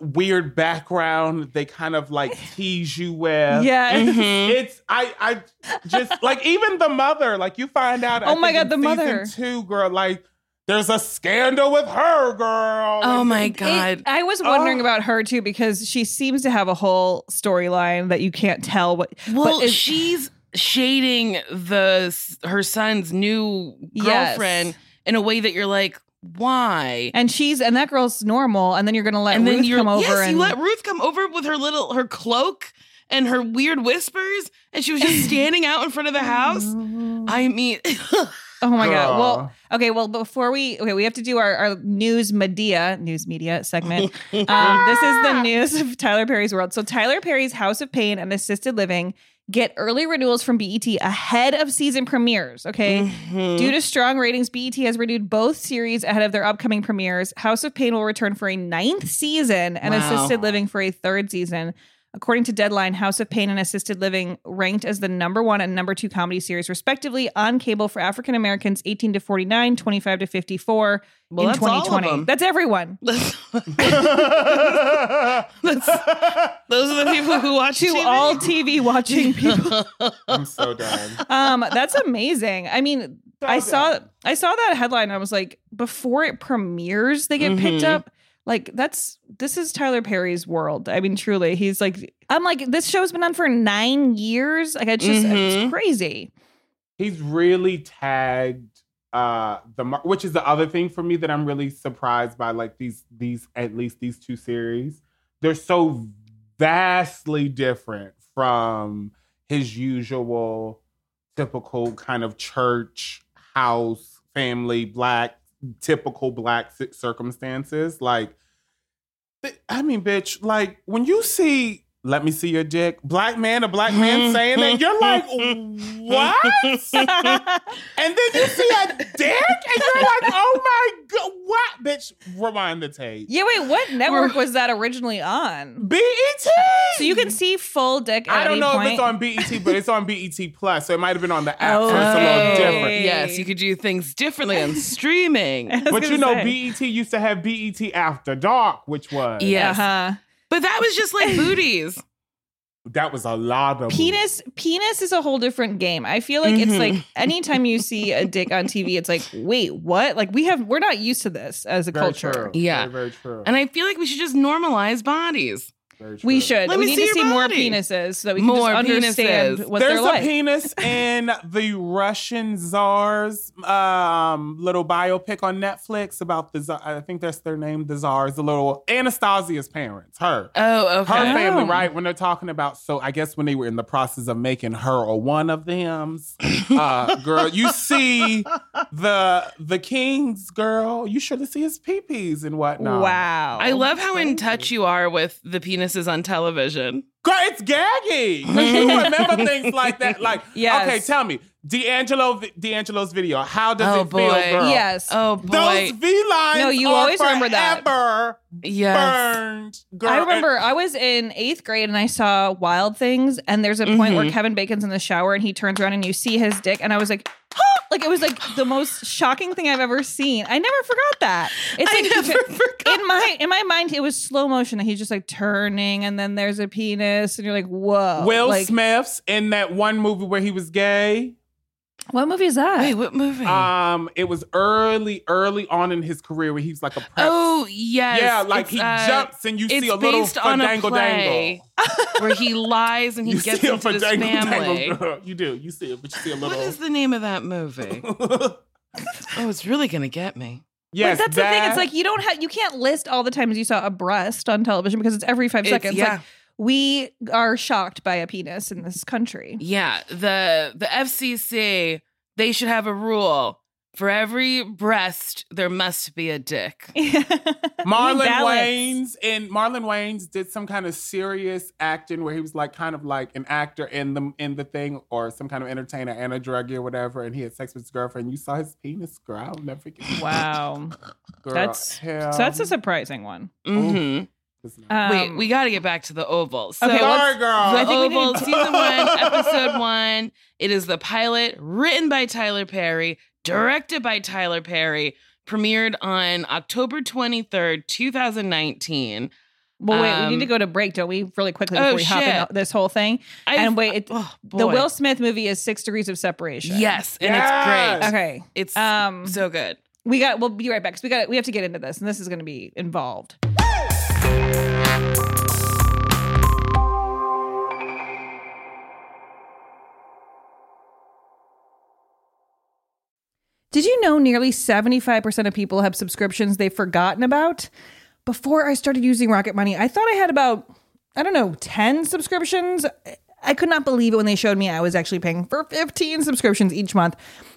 Speaker 10: weird background they kind of like tease you with
Speaker 2: Yeah.
Speaker 9: Mhm.
Speaker 10: it's i i just like even the mother like you find out I
Speaker 2: Oh my God, the
Speaker 10: season
Speaker 2: mother.
Speaker 10: two girl like there's a scandal with her girl
Speaker 9: oh
Speaker 10: And-
Speaker 9: my
Speaker 2: It-
Speaker 9: god.
Speaker 2: I was wondering
Speaker 10: Oh.
Speaker 2: about her too because she seems to have a whole storyline that you can't tell what.
Speaker 9: well,
Speaker 2: but
Speaker 9: she's shading the her son's new
Speaker 2: Yes.
Speaker 9: girlfriend in a way that you're like, why?
Speaker 2: and she's and that girl's normal, and then you're gonna let
Speaker 9: and then
Speaker 2: Ruth
Speaker 9: you're
Speaker 2: come over
Speaker 9: yes,
Speaker 2: and
Speaker 9: you let Ruth come over with her little her cloak and her weird whispers, and she was just standing out in front of the house. I mean,
Speaker 2: Oh my god. Well, okay. Well, before we okay, we have to do our, our news media news media segment. um, this is the news of Tyler Perry's world. So Tyler Perry's House of Payne and Assisted Living get early renewals from BET ahead of season premieres. Okay.
Speaker 9: Mhm.
Speaker 2: Due to strong ratings, BET has renewed both series ahead of their upcoming premieres. House of Payne will return for a ninth season and
Speaker 9: Wow.
Speaker 2: Assisted Living for a third season. According to Deadline, House of Payne and Assisted Living ranked as the number one and number two comedy series, respectively, on cable for African Americans 18 to 49, 25 to 54
Speaker 9: Well,
Speaker 2: in
Speaker 9: that's all of
Speaker 2: 2020.
Speaker 9: them.
Speaker 2: That's everyone.
Speaker 9: That's- those are the people who watch
Speaker 2: To
Speaker 9: TV.
Speaker 2: all TV watching people.
Speaker 10: i'm so done
Speaker 2: um, that's amazing. I mean, I saw I saw that headline. And I was like, before it premieres, they get picked
Speaker 9: Mhm.
Speaker 2: up. Like that's this is Tyler Perry's world. I mean, truly, he's like, I'm like, this show's been on for nine years. Like, it's just
Speaker 9: Mhm.
Speaker 2: it's crazy.
Speaker 10: he's really tagged uh the which is the other thing for me that I'm really surprised by like these these at least these two series they're so vastly different from his usual typical kind of church house family black typical black circumstances like I mean bitch like when you see let me see your dick. Black man, a black man saying that. You're like, what? and then you see a dick and you're like, oh my God, what? Bitch, rewind the tape.
Speaker 2: Yeah, wait, what network was that originally on?
Speaker 10: BET.
Speaker 2: So you can see full dick at
Speaker 10: I don't
Speaker 2: any
Speaker 10: know
Speaker 2: point?
Speaker 10: if it's on BET, but it's on BET Plus, so it might have been on the app, so it's a little different.
Speaker 9: Yes, you could do things differently on streaming.
Speaker 2: I
Speaker 10: But you know,
Speaker 2: say.
Speaker 10: BET used to have BET After Dark, which was
Speaker 9: Yeah.
Speaker 2: Uh-huh.
Speaker 9: But that was just like booties.
Speaker 10: that was a lot of
Speaker 2: Penis penis is a whole different game. I feel like it's
Speaker 10: Mm-hmm.
Speaker 2: like anytime you see a dick on TV, it's like, wait, what? Like we have we're not used to this as a
Speaker 10: Very
Speaker 2: culture.
Speaker 10: true.
Speaker 9: Yeah.
Speaker 10: Very, very true.
Speaker 9: And I feel like we should just normalize bodies.
Speaker 10: Very true.
Speaker 2: We should.
Speaker 9: Let
Speaker 2: we
Speaker 9: me
Speaker 2: need
Speaker 9: see
Speaker 2: to
Speaker 9: your
Speaker 2: see more penises so that we can
Speaker 9: More
Speaker 2: just understand
Speaker 9: penises.
Speaker 2: what
Speaker 10: There's
Speaker 2: they're
Speaker 10: a penis in the Russian czar's um, little biopic on Netflix about the czar. I think that's their name. The czars, the little Anastasia's parents, her.
Speaker 9: Oh, okay.
Speaker 10: Her family,
Speaker 2: Oh.
Speaker 10: right? When they're talking about, so I guess when they were in the process of making her or one of them's, uh, girl, you see the the king's girl. You should see his peepees and whatnot.
Speaker 2: Wow.
Speaker 9: I love how in touch you are with the penises on television.
Speaker 10: Girl, it's gagging. 'Cause you remember things like that. Like,
Speaker 2: Yes.
Speaker 10: okay, tell me, D'Angelo, D'Angelo's video. How does
Speaker 9: Oh,
Speaker 10: it feel, girl?
Speaker 2: Yes.
Speaker 9: Oh boy.
Speaker 10: Those V lines.
Speaker 2: No, you
Speaker 10: are
Speaker 2: always remember that.
Speaker 10: forever
Speaker 9: yes.
Speaker 10: Burned, girl.
Speaker 2: I
Speaker 10: And-
Speaker 2: remember I was in eighth grade and I saw Wild Things, and there's a point
Speaker 10: Mm-hmm.
Speaker 2: where Kevin Bacon's in the shower and he turns around and you see his dick, and I was like, huh! like it was like the most shocking thing I've ever seen. I never forgot that. It's
Speaker 9: I
Speaker 2: like
Speaker 9: never forgot
Speaker 2: in my in my mind it was slow motion. That he's just like turning, and then there's a penis, and you're like, whoa.
Speaker 10: Will
Speaker 2: like,
Speaker 10: Smith's in that one movie where he was gay.
Speaker 2: What movie is that?
Speaker 9: Wait, what movie?
Speaker 10: Um, it was early, early on in his career where he was like a prep.
Speaker 9: oh yes.
Speaker 10: yeah, like
Speaker 9: It's,
Speaker 10: he
Speaker 9: uh,
Speaker 10: jumps and you see a little
Speaker 9: based on a
Speaker 10: dangle
Speaker 9: where he lies and he
Speaker 10: You
Speaker 9: gets
Speaker 10: see a
Speaker 9: into his
Speaker 10: fadangle
Speaker 9: family.
Speaker 10: dangle. You do. You see it, but you see a little.
Speaker 9: What is the name of that movie? oh, it's really gonna get me.
Speaker 10: yes,
Speaker 2: but that's the thing. It's like you don't have you can't list all the times you saw a breast on television because it's every five
Speaker 9: It's-
Speaker 2: seconds.
Speaker 9: yeah.
Speaker 2: Like we are shocked by a penis in this country.
Speaker 9: Yeah, the the FCC they should have a rule for every breast there must be a dick.
Speaker 10: Marlon
Speaker 2: balance.
Speaker 10: Wayans and Marlon Wayans did some kind of serious acting where he was like kind of like an actor in the in the thing or some kind of entertainer and a druggie or whatever, and he had sex with his girlfriend. You saw his penis, girl. I'll never forget.
Speaker 2: Wow.
Speaker 10: Girl,
Speaker 2: That's
Speaker 10: hell.
Speaker 2: so that's a surprising one.
Speaker 9: hmm
Speaker 10: It's not-
Speaker 9: Wait,
Speaker 2: Um,
Speaker 9: we got to get back to the Oval. So
Speaker 2: Okay,
Speaker 10: Sorry,
Speaker 2: let's-
Speaker 10: girl.
Speaker 9: The
Speaker 2: I think we
Speaker 9: Oval,
Speaker 2: need-
Speaker 9: season one, episode one. It is the pilot written by Tyler Perry, directed by Tyler Perry, premiered on October 23rd, 2019.
Speaker 2: Well, wait, we
Speaker 9: Um,
Speaker 2: need to go to break, don't we? Really quickly
Speaker 9: oh,
Speaker 2: before we hop
Speaker 9: shit.
Speaker 2: in this whole thing.
Speaker 9: I-
Speaker 2: and wait, it,
Speaker 9: oh,
Speaker 2: the. Will Smith movie is Six Degrees of Separation.
Speaker 9: Yes, and
Speaker 10: Yes.
Speaker 9: it's great.
Speaker 2: Okay.
Speaker 9: It's
Speaker 2: Um,
Speaker 9: so good.
Speaker 2: we got. We'll be right back because we got. We have to get into this, and this is going to be involved. Did you know nearly 75% of people have subscriptions they've forgotten about? Before I started using Rocket Money, I thought I had about, I don't know, 10 subscriptions. I could not believe it when they showed me I was actually paying for 15 subscriptions each month.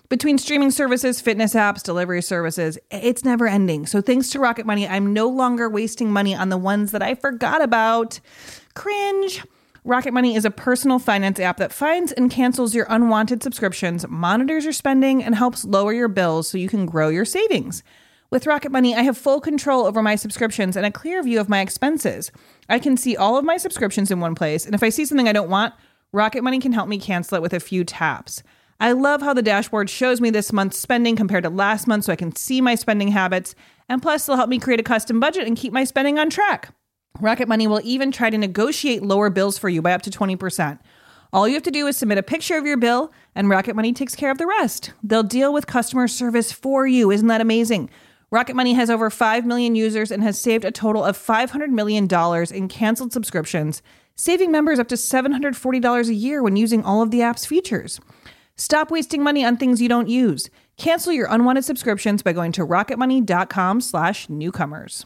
Speaker 2: Between streaming services, fitness apps, delivery services, it's never ending. So thanks to Rocket Money, I'm no longer wasting money on the ones that I forgot about. Cringe. Rocket Money is a personal finance app that finds and cancels your unwanted subscriptions, monitors your spending, and helps lower your bills so you can grow your savings. With Rocket Money, I have full control over my subscriptions and a clear view of my expenses. I can see all of my subscriptions in one place, and if I see something I don't want, Rocket Money can help me cancel it with a few taps. I love how the dashboard shows me this month's spending compared to last month so I can see my spending habits, and plus, it'll help me create a custom budget and keep my spending on track. Rocket Money will even try to negotiate lower bills for you by up to 20%. All you have to do is submit a picture of your bill, and Rocket Money takes care of the rest. They'll deal with customer service for you. Isn't that amazing? Rocket Money has over 5 million users and has saved a total of $500 million in canceled subscriptions, saving members up to $740 a year when using all of the app's features. Stop wasting money on things you don't use. Cancel your unwanted subscriptions by going to rocketmoney.com slash newcomers.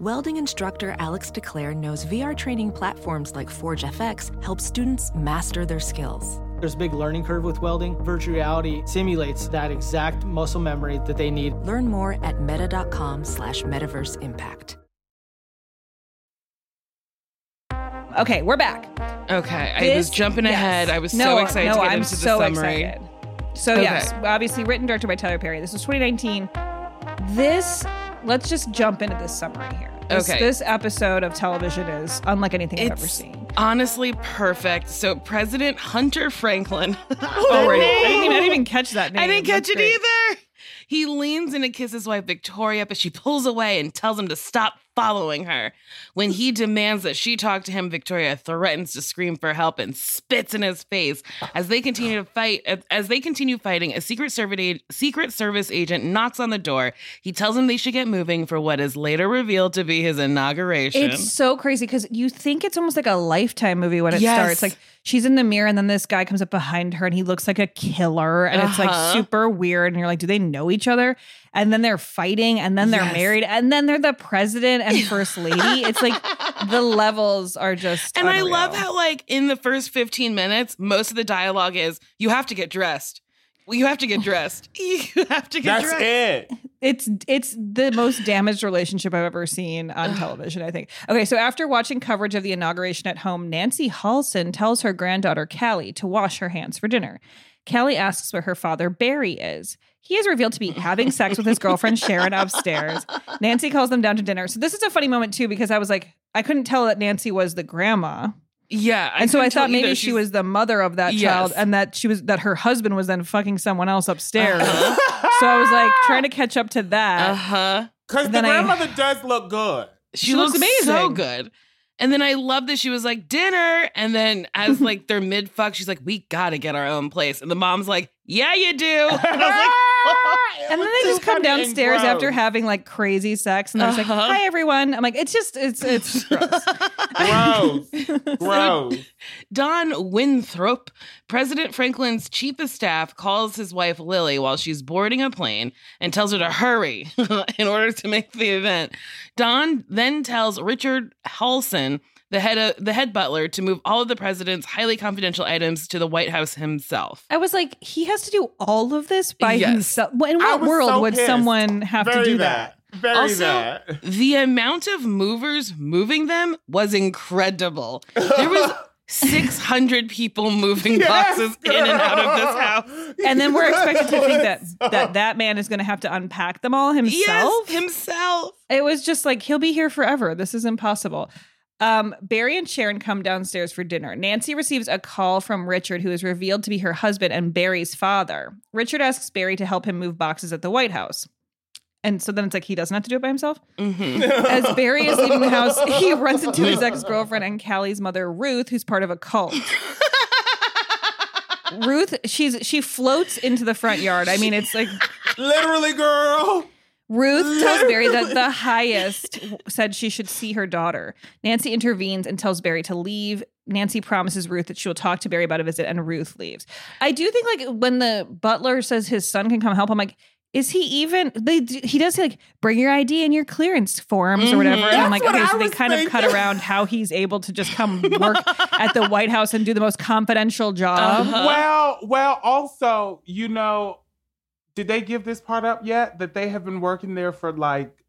Speaker 11: Welding instructor Alex DeClaire knows VR training platforms like Forge FX help students master their skills.
Speaker 12: There's a big learning curve with welding. Virtual reality simulates that exact muscle memory that they need.
Speaker 11: Learn more at meta.com slash metaverse impact.
Speaker 2: Okay, we're back.
Speaker 9: Okay, I was jumping
Speaker 2: yes.
Speaker 9: ahead. I was
Speaker 2: No,
Speaker 9: so excited
Speaker 2: no,
Speaker 9: to get
Speaker 2: I'm
Speaker 9: into the
Speaker 2: so
Speaker 9: summary.
Speaker 2: excited. So
Speaker 9: Okay.
Speaker 2: yes, obviously written directed by Tyler Perry. This was 2019. This let's just jump into this summary here. This,
Speaker 9: Okay.
Speaker 2: This episode of television is unlike anything I've ever seen.
Speaker 9: honestly perfect. So President Hunter Franklin.
Speaker 2: Oh, right. I didn't, even, I didn't even catch that name.
Speaker 9: I didn't catch
Speaker 2: That's
Speaker 9: it
Speaker 2: great.
Speaker 9: either. He leans in to kiss his wife Victoria, but she pulls away and tells him to stop following her. When he demands that she talk to him, Victoria threatens to scream for help and spits in his face. As they continue to fight, as they continue fighting, a secret service secret service agent knocks on the door. He tells him they should get moving for what is later revealed to be his inauguration.
Speaker 2: It's so crazy because you think it's almost like a lifetime movie when it
Speaker 9: Yes.
Speaker 2: starts. Like she's in the mirror and then this guy comes up behind her and he looks like a killer and it's like
Speaker 9: Uh-huh.
Speaker 2: super weird and you're like, do they know each other? And then they're fighting and then they're
Speaker 9: Yes.
Speaker 2: married and then they're the president and first lady. it's like the levels are just
Speaker 9: And I love how, like, in the first 15 minutes, most of the dialogue is you have to get dressed. You have to get dressed. You have to get
Speaker 10: That's
Speaker 9: dressed.
Speaker 10: it.
Speaker 2: It's it's the most damaged relationship I've ever seen on television, I think. Okay, so after watching coverage of the inauguration at home, Nancy Halson tells her granddaughter Callie to wash her hands for dinner. Callie asks where her father Barry is. He is revealed to be having sex with his girlfriend Sharon upstairs. Nancy calls them down to dinner. So this is a funny moment too because I was like, I couldn't tell that Nancy was the grandma.
Speaker 9: Yeah.
Speaker 2: and so I thought maybe
Speaker 9: either.
Speaker 2: she
Speaker 9: She's-
Speaker 2: was the mother of that
Speaker 9: Yes.
Speaker 2: child and that she was that her husband was then fucking someone else upstairs. so I was like trying to catch up to that.
Speaker 9: Uh huh.
Speaker 10: Because the
Speaker 2: Then I-
Speaker 10: grandmother does look good.
Speaker 9: She,
Speaker 2: She looks
Speaker 9: looks, so
Speaker 2: amazing.
Speaker 9: good. And then I love that she was like, dinner. And then as like they're mid fuck, she's like, we gotta get our own place. And the mom's like, yeah, you do. And I was like,
Speaker 2: and then they just come downstairs after having like crazy sex and they're just like,
Speaker 9: Uh-huh.
Speaker 2: "Hi everyone." I'm like, "It's just it's it's gross."
Speaker 10: Gross. Gross.
Speaker 9: Don Winthrop, President Franklin's chief of staff, calls his wife Lily while she's boarding a plane and tells her to hurry in order to make the event. Don then tells Richard Halson, the head of, the head butler, to move all of the president's highly confidential items to the White House himself.
Speaker 2: I was like, he has to do all of this by
Speaker 9: Yes.
Speaker 2: himself. In what world
Speaker 10: so
Speaker 2: would
Speaker 10: pissed.
Speaker 2: someone have to
Speaker 10: Very
Speaker 2: do that?
Speaker 10: Very
Speaker 9: also,
Speaker 10: that.
Speaker 9: the amount of movers moving them was incredible. There was 600 people moving
Speaker 10: Yes,
Speaker 9: boxes in and out of this house.
Speaker 2: And then we're expected to think that that that man is going to have to unpack them all himself.
Speaker 9: Yes, himself.
Speaker 2: It was just like he'll be here forever. This is impossible. Um, Barry and Sharon come downstairs for dinner. Nancy receives a call from Richard, who is revealed to be her husband and Barry's father. Richard asks Barry to help him move boxes at the White House. And so then it's like he doesn't have to do it by himself. As Barry is leaving the house, he runs into his ex girlfriend and Callie's mother, Ruth, who's part of a cult. Ruth, she's she floats into the front yard. I mean, it's like
Speaker 10: Literally, girl.
Speaker 2: Ruth tells Barry that the highest said she should see her daughter. Nancy intervenes and tells Barry to leave. Nancy promises Ruth that she will talk to Barry about a visit, and Ruth leaves. I do think like when the butler says his son can come help, I'm like, is he even? They he does say like bring your ID and your clearance forms or whatever, and I'm like,
Speaker 10: what
Speaker 2: okay,
Speaker 10: I
Speaker 2: so they
Speaker 10: was
Speaker 2: kind of cut around how he's able to just come work at the White House and do the most confidential job.
Speaker 9: Uh-huh.
Speaker 10: Well, well, also, you know, did they give this part up yet? That they have been working there for like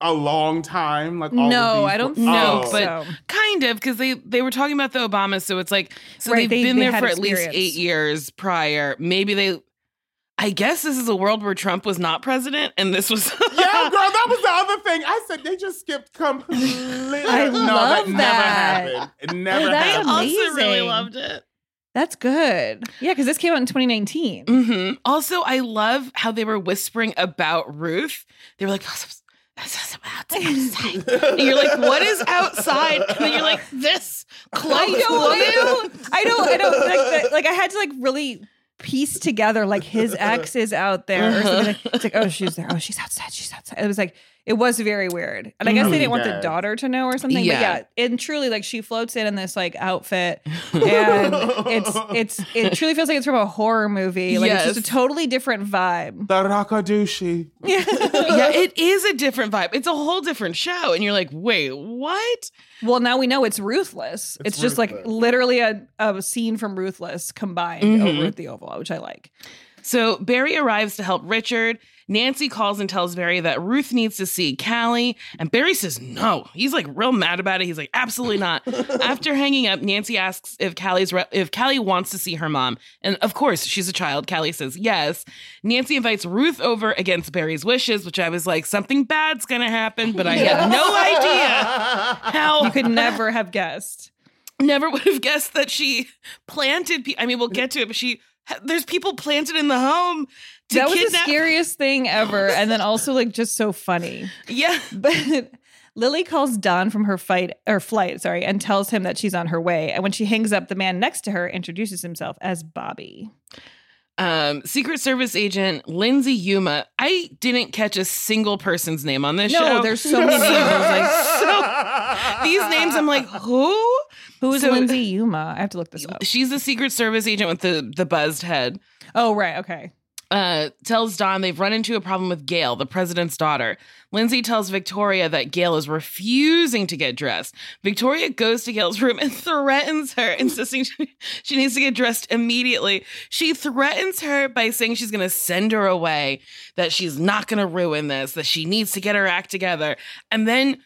Speaker 10: a long time? Like all
Speaker 2: No, I don't
Speaker 9: No,
Speaker 10: Oh.
Speaker 9: but
Speaker 2: so.
Speaker 9: kind of because they they were talking about the Obamas, so it's like so
Speaker 2: Right,
Speaker 9: they've
Speaker 2: they-
Speaker 9: been
Speaker 2: they
Speaker 9: there
Speaker 2: had
Speaker 9: for at least eight years prior. Maybe they. I guess this is a world where Trump was not president and this was
Speaker 10: yeah, girl, that was the other thing. I said they just skipped completely.
Speaker 2: I
Speaker 10: no,
Speaker 2: love
Speaker 10: that, never happened. It never
Speaker 2: Oh,
Speaker 10: happened.
Speaker 9: I also really loved it.
Speaker 2: That's good. Yeah, because this came out in 2019.
Speaker 9: hmm Also, I love how they were whispering about Ruth. They were like, "This is outside." and you're like, what is outside? And then you're like, this
Speaker 2: I
Speaker 9: clothes
Speaker 2: know. I know, I know, I know. Like, the, like I had to like really piece together like his ex is out there. Or something. It's like, oh, she's there. Oh, she's outside. She's outside. It was like it was very weird, and I guess they didn't want the daughter to know or something.
Speaker 9: Yeah.
Speaker 2: But yeah, and truly, like she floats in in this like outfit, and it's it's it truly feels like it's from a horror movie. Like it's just a totally different vibe.
Speaker 10: The Rakadushi.
Speaker 9: yeah, it is a different vibe. It's a whole different show. And you're like, wait, what?
Speaker 2: Well, now we know it's ruthless. It's,
Speaker 10: It's
Speaker 2: just like literally a, a scene from Ruthless combined
Speaker 9: Mhm.
Speaker 2: over at the Oval, which I like.
Speaker 9: So Barry arrives to help Richard. Nancy calls and tells Barry that Ruth needs to see Callie. And Barry says no. He's like real mad about it. He's like, absolutely not. After hanging up, Nancy asks if Callie's re- if Callie wants to see her mom. And of course, she's a child. Callie says yes. Nancy invites Ruth over against Barry's wishes, which I was like, something bad's gonna happen, but I had no idea how
Speaker 2: You could never have guessed.
Speaker 9: never would have guessed that she planted pe- I mean, we'll get to it, but she there's people planted in the home to
Speaker 2: that was
Speaker 9: kidnap.
Speaker 2: the scariest thing ever, and then also like just so funny.
Speaker 9: Yeah.
Speaker 2: But Lily calls Don from her fight or flight, sorry, and tells him that she's on her way. And when she hangs up, the man next to her introduces himself as Bobby.
Speaker 9: Um, Secret Service agent Lindsay Yuma. I didn't catch a single person's name on this
Speaker 2: No,
Speaker 9: show.
Speaker 2: there's so many names. I was like,
Speaker 9: So- these names, I'm like, who?
Speaker 2: Who's
Speaker 9: So-
Speaker 2: Lindsay Yuma? I have to look this up.
Speaker 9: She's the Secret Service agent with the the buzzed head.
Speaker 2: Oh, right. Okay.
Speaker 9: Uh, tells Don they've run into a problem with Gail, the president's daughter. Lindsay tells Victoria that Gail is refusing to get dressed. Victoria goes to Gail's room and threatens her, insisting she, she needs to get dressed immediately. She threatens her by saying she's going to send her away, that she's not going to ruin this, that she needs to get her act together. And then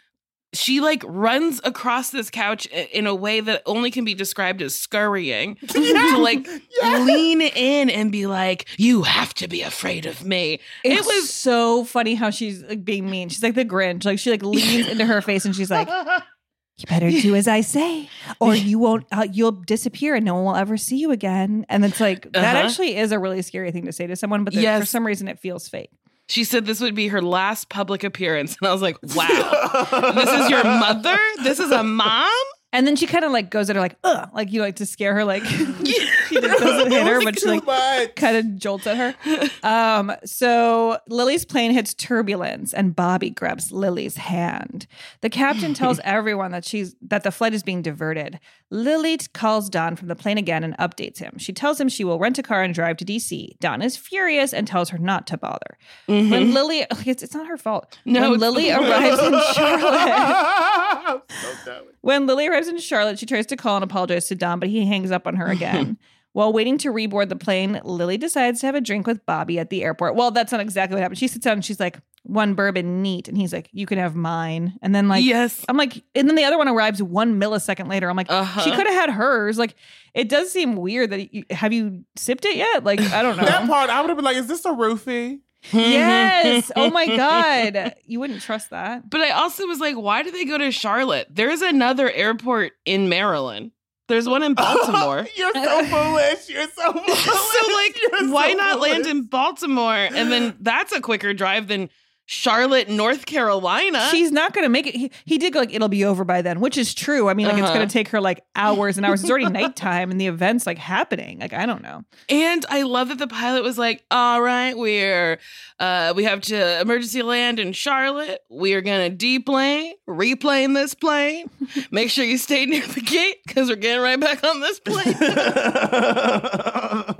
Speaker 9: she like runs across this couch in a way that only can be described as scurrying to like lean in and be like, "You have to be afraid of me."
Speaker 2: It's
Speaker 9: it was
Speaker 2: so funny how she's like being mean. She's like the Grinch. Like she like leans into her face and she's like, "You better do as I say, or you won't. Uh, you'll disappear and no one will ever see you again." And it's like that
Speaker 9: Uh-huh.
Speaker 2: actually is a really scary thing to say to someone, but the, for some reason it feels fake.
Speaker 9: She said this would be her last public appearance, and I was like, "Wow, this is your mother. This is a mom."
Speaker 2: And then she kind of like goes at her like, ugh, like you like to scare her, like she just doesn't hit her, but she like kind of jolts at her. Um, so Lily's plane hits turbulence and Bobby grabs Lily's hand. The captain tells everyone that she's that the flight is being diverted. Lily calls Don from the plane again and updates him. She tells him she will rent a car and drive to DC. Don is furious and tells her not to bother. When Lily, it's, it's not her fault.
Speaker 9: No,
Speaker 2: when Lily arrives in Charlotte. When Lily arrives in Charlotte, she tries to call and apologize to Don, but he hangs up on her again. While waiting to reboard the plane, Lily decides to have a drink with Bobby at the airport. Well, that's not exactly what happened. She sits down and she's like, one bourbon neat. And he's like, you can have mine. And then, like,
Speaker 9: yes,
Speaker 2: I'm like, and then the other one arrives one millisecond later. I'm like,
Speaker 9: Uh-huh.
Speaker 2: she could have had hers. Like, it does seem weird that you, have you sipped it yet? Like, I don't know.
Speaker 10: That part, I would have been like, is this a roofie?
Speaker 2: Yes. Oh my God. You wouldn't trust that.
Speaker 9: But I also was like, "Why do they go to Charlotte? There's another airport in Maryland. There's one in oh, Baltimore."
Speaker 10: You're so foolish. You're so foolish.
Speaker 9: so like
Speaker 10: You're
Speaker 9: why
Speaker 10: so
Speaker 9: not land in baltimore and then that's a quicker drive than charlotte north carolina
Speaker 2: She's not going to make it. He, he did go like, it'll be over by then, which is true. I mean, like, it's
Speaker 9: Uh-huh.
Speaker 2: going to take her like hours and hours. It's already nighttime and the event's like happening. Like, I don't know.
Speaker 9: and i love that the pilot was like all right we're uh we have to emergency land in charlotte we're gonna deplane replane this plane make sure you stay near the gate because we're getting right back on this plane i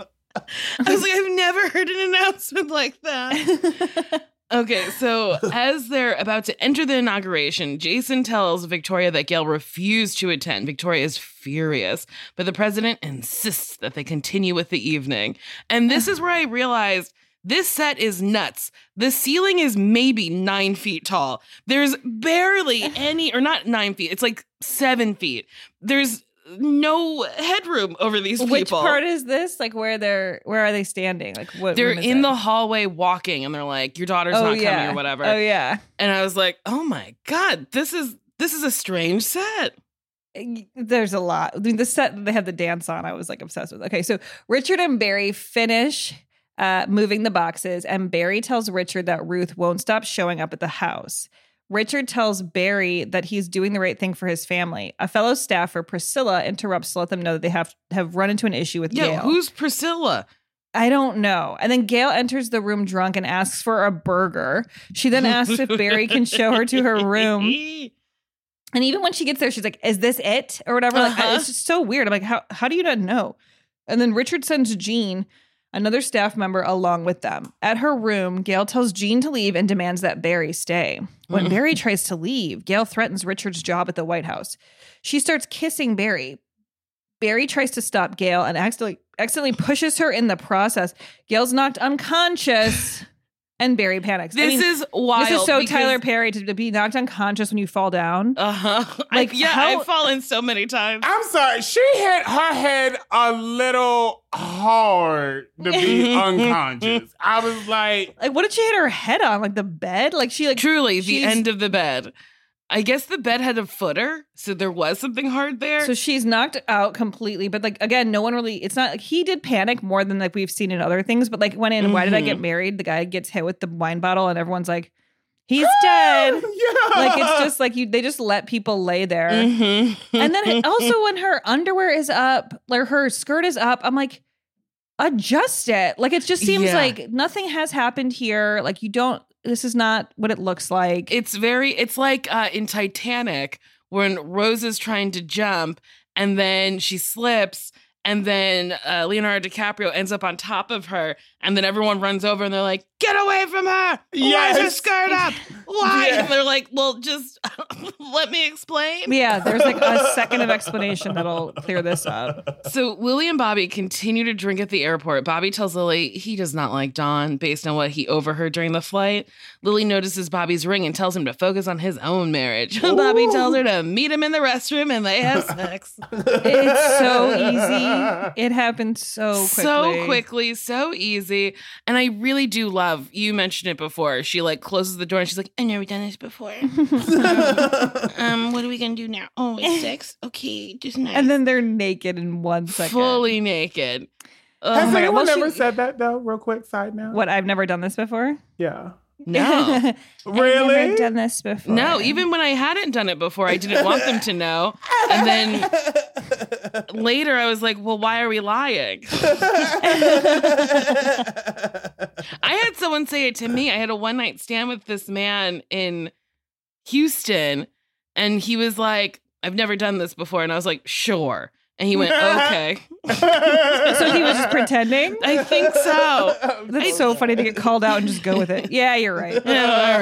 Speaker 9: was like i've never heard an announcement like that Okay, so as they're about to enter the inauguration, Jason tells Victoria that Gail refused to attend. Victoria is furious, but the president insists that they continue with the evening. And this is where I realized this set is nuts. The ceiling is maybe nine feet tall. There's barely any, or not nine feet, it's like seven feet. There's no headroom over these people.
Speaker 2: Which part is this? Like where they're where are they standing? Like what
Speaker 9: they're in
Speaker 2: it?
Speaker 9: the hallway walking and they're like, Your daughter's
Speaker 2: Oh,
Speaker 9: not
Speaker 2: yeah.
Speaker 9: coming or whatever.
Speaker 2: Oh yeah.
Speaker 9: And I was like, Oh my God, this is this is a strange set.
Speaker 2: There's a lot. I mean, the set they had the dance on, I was like obsessed with. Okay, so Richard and Barry finish uh, moving the boxes, and Barry tells Richard that Ruth won't stop showing up at the house. Richard tells Barry that he's doing the right thing for his family. A fellow staffer, Priscilla, interrupts to let them know that they have have run into an issue with
Speaker 9: Yeah,
Speaker 2: Gail.
Speaker 9: who's Priscilla?
Speaker 2: I don't know. And then Gail enters the room drunk and asks for a burger. She then asks if Barry can show her to her room. And even when she gets there, she's like, "Is this it?" or whatever.
Speaker 9: Uh-huh.
Speaker 2: it's just so weird. I'm like, "How how do you not know?" And then Richard sends Jean, another staff member, along with them. At her room, Gail tells Jean to leave and demands that Barry stay. When. Barry tries to leave, Gail threatens Richard's job at the White House. She starts kissing Barry. Barry tries to stop Gail and accidentally accidentally pushes her in the process. Gail's knocked unconscious. And Barry panics. I
Speaker 9: This
Speaker 2: mean,
Speaker 9: is wild.
Speaker 2: This is so Tyler Perry to, to be knocked unconscious when you fall down.
Speaker 9: Uh huh.
Speaker 2: Like,
Speaker 9: Like, yeah,
Speaker 2: how-
Speaker 9: I've fallen so many times.
Speaker 10: I'm sorry. She hit her head a little hard to be unconscious. I was like,
Speaker 2: Like, what did she hit her head on? Like the bed? Like she like
Speaker 9: Truly, the end of the bed. I guess the bed had a footer, so there was something hard there.
Speaker 2: So she's knocked out completely, but like again, no one really. It's not like he did panic more than like we've seen in other things. But like when in Why Did I Get
Speaker 9: Mhm.
Speaker 2: Married, the guy gets hit with the wine bottle, and everyone's like, he's dead.
Speaker 10: yeah.
Speaker 2: Like it's just like you. They just let people lay there.
Speaker 9: Mhm.
Speaker 2: And then also when her underwear is up, or her skirt is up, I'm like, adjust it. Like it just seems
Speaker 9: Yeah.
Speaker 2: like nothing has happened here. Like you don't. This is not what it looks like.
Speaker 9: it's very it's like uh in Titanic when Rose is trying to jump and then she slips and then uh, Leonardo DiCaprio ends up on top of her and then everyone runs over and they're like get away from her why is her
Speaker 10: Yes.
Speaker 9: skirt up why
Speaker 10: Yeah.
Speaker 9: and they're like well just let me explain
Speaker 2: yeah, there's like a second of explanation that'll clear this up.
Speaker 9: So Lily and Bobby continue to drink at the airport. Bobby tells Lily he does not like Don based on what he overheard during the flight. Lily notices Bobby's ring and tells him to focus on his own marriage. Bobby tells her to meet him in the restroom and they have sex.
Speaker 2: It's so easy. It happened so quickly.
Speaker 9: So quickly, so easy. And I really do love, you mentioned it before. She like closes the door and she's like, I've never done this before. um, what are we gonna do now? Oh, it's sex. Okay, just nice.
Speaker 2: And then they're naked in one second.
Speaker 9: fully naked.
Speaker 2: Oh
Speaker 10: has
Speaker 2: my
Speaker 10: anyone
Speaker 2: Well, she-
Speaker 10: ever said that though? Real quick side note.
Speaker 2: What? I've never done this before.
Speaker 10: Yeah.
Speaker 9: No. really?
Speaker 2: I've
Speaker 10: Really?
Speaker 2: never done this before.
Speaker 9: No, even when I hadn't done it before, I didn't want them to know. And then later I was like, well, why are we lying? I had someone say it to me. I had a one night stand with this man in Houston, and he was like, I've never done this before. And I was like, sure. And he went, okay.
Speaker 2: so he was just pretending.
Speaker 9: I think so.
Speaker 2: That's so funny to get called out and just go with it. Yeah, you're right.
Speaker 9: Yeah, all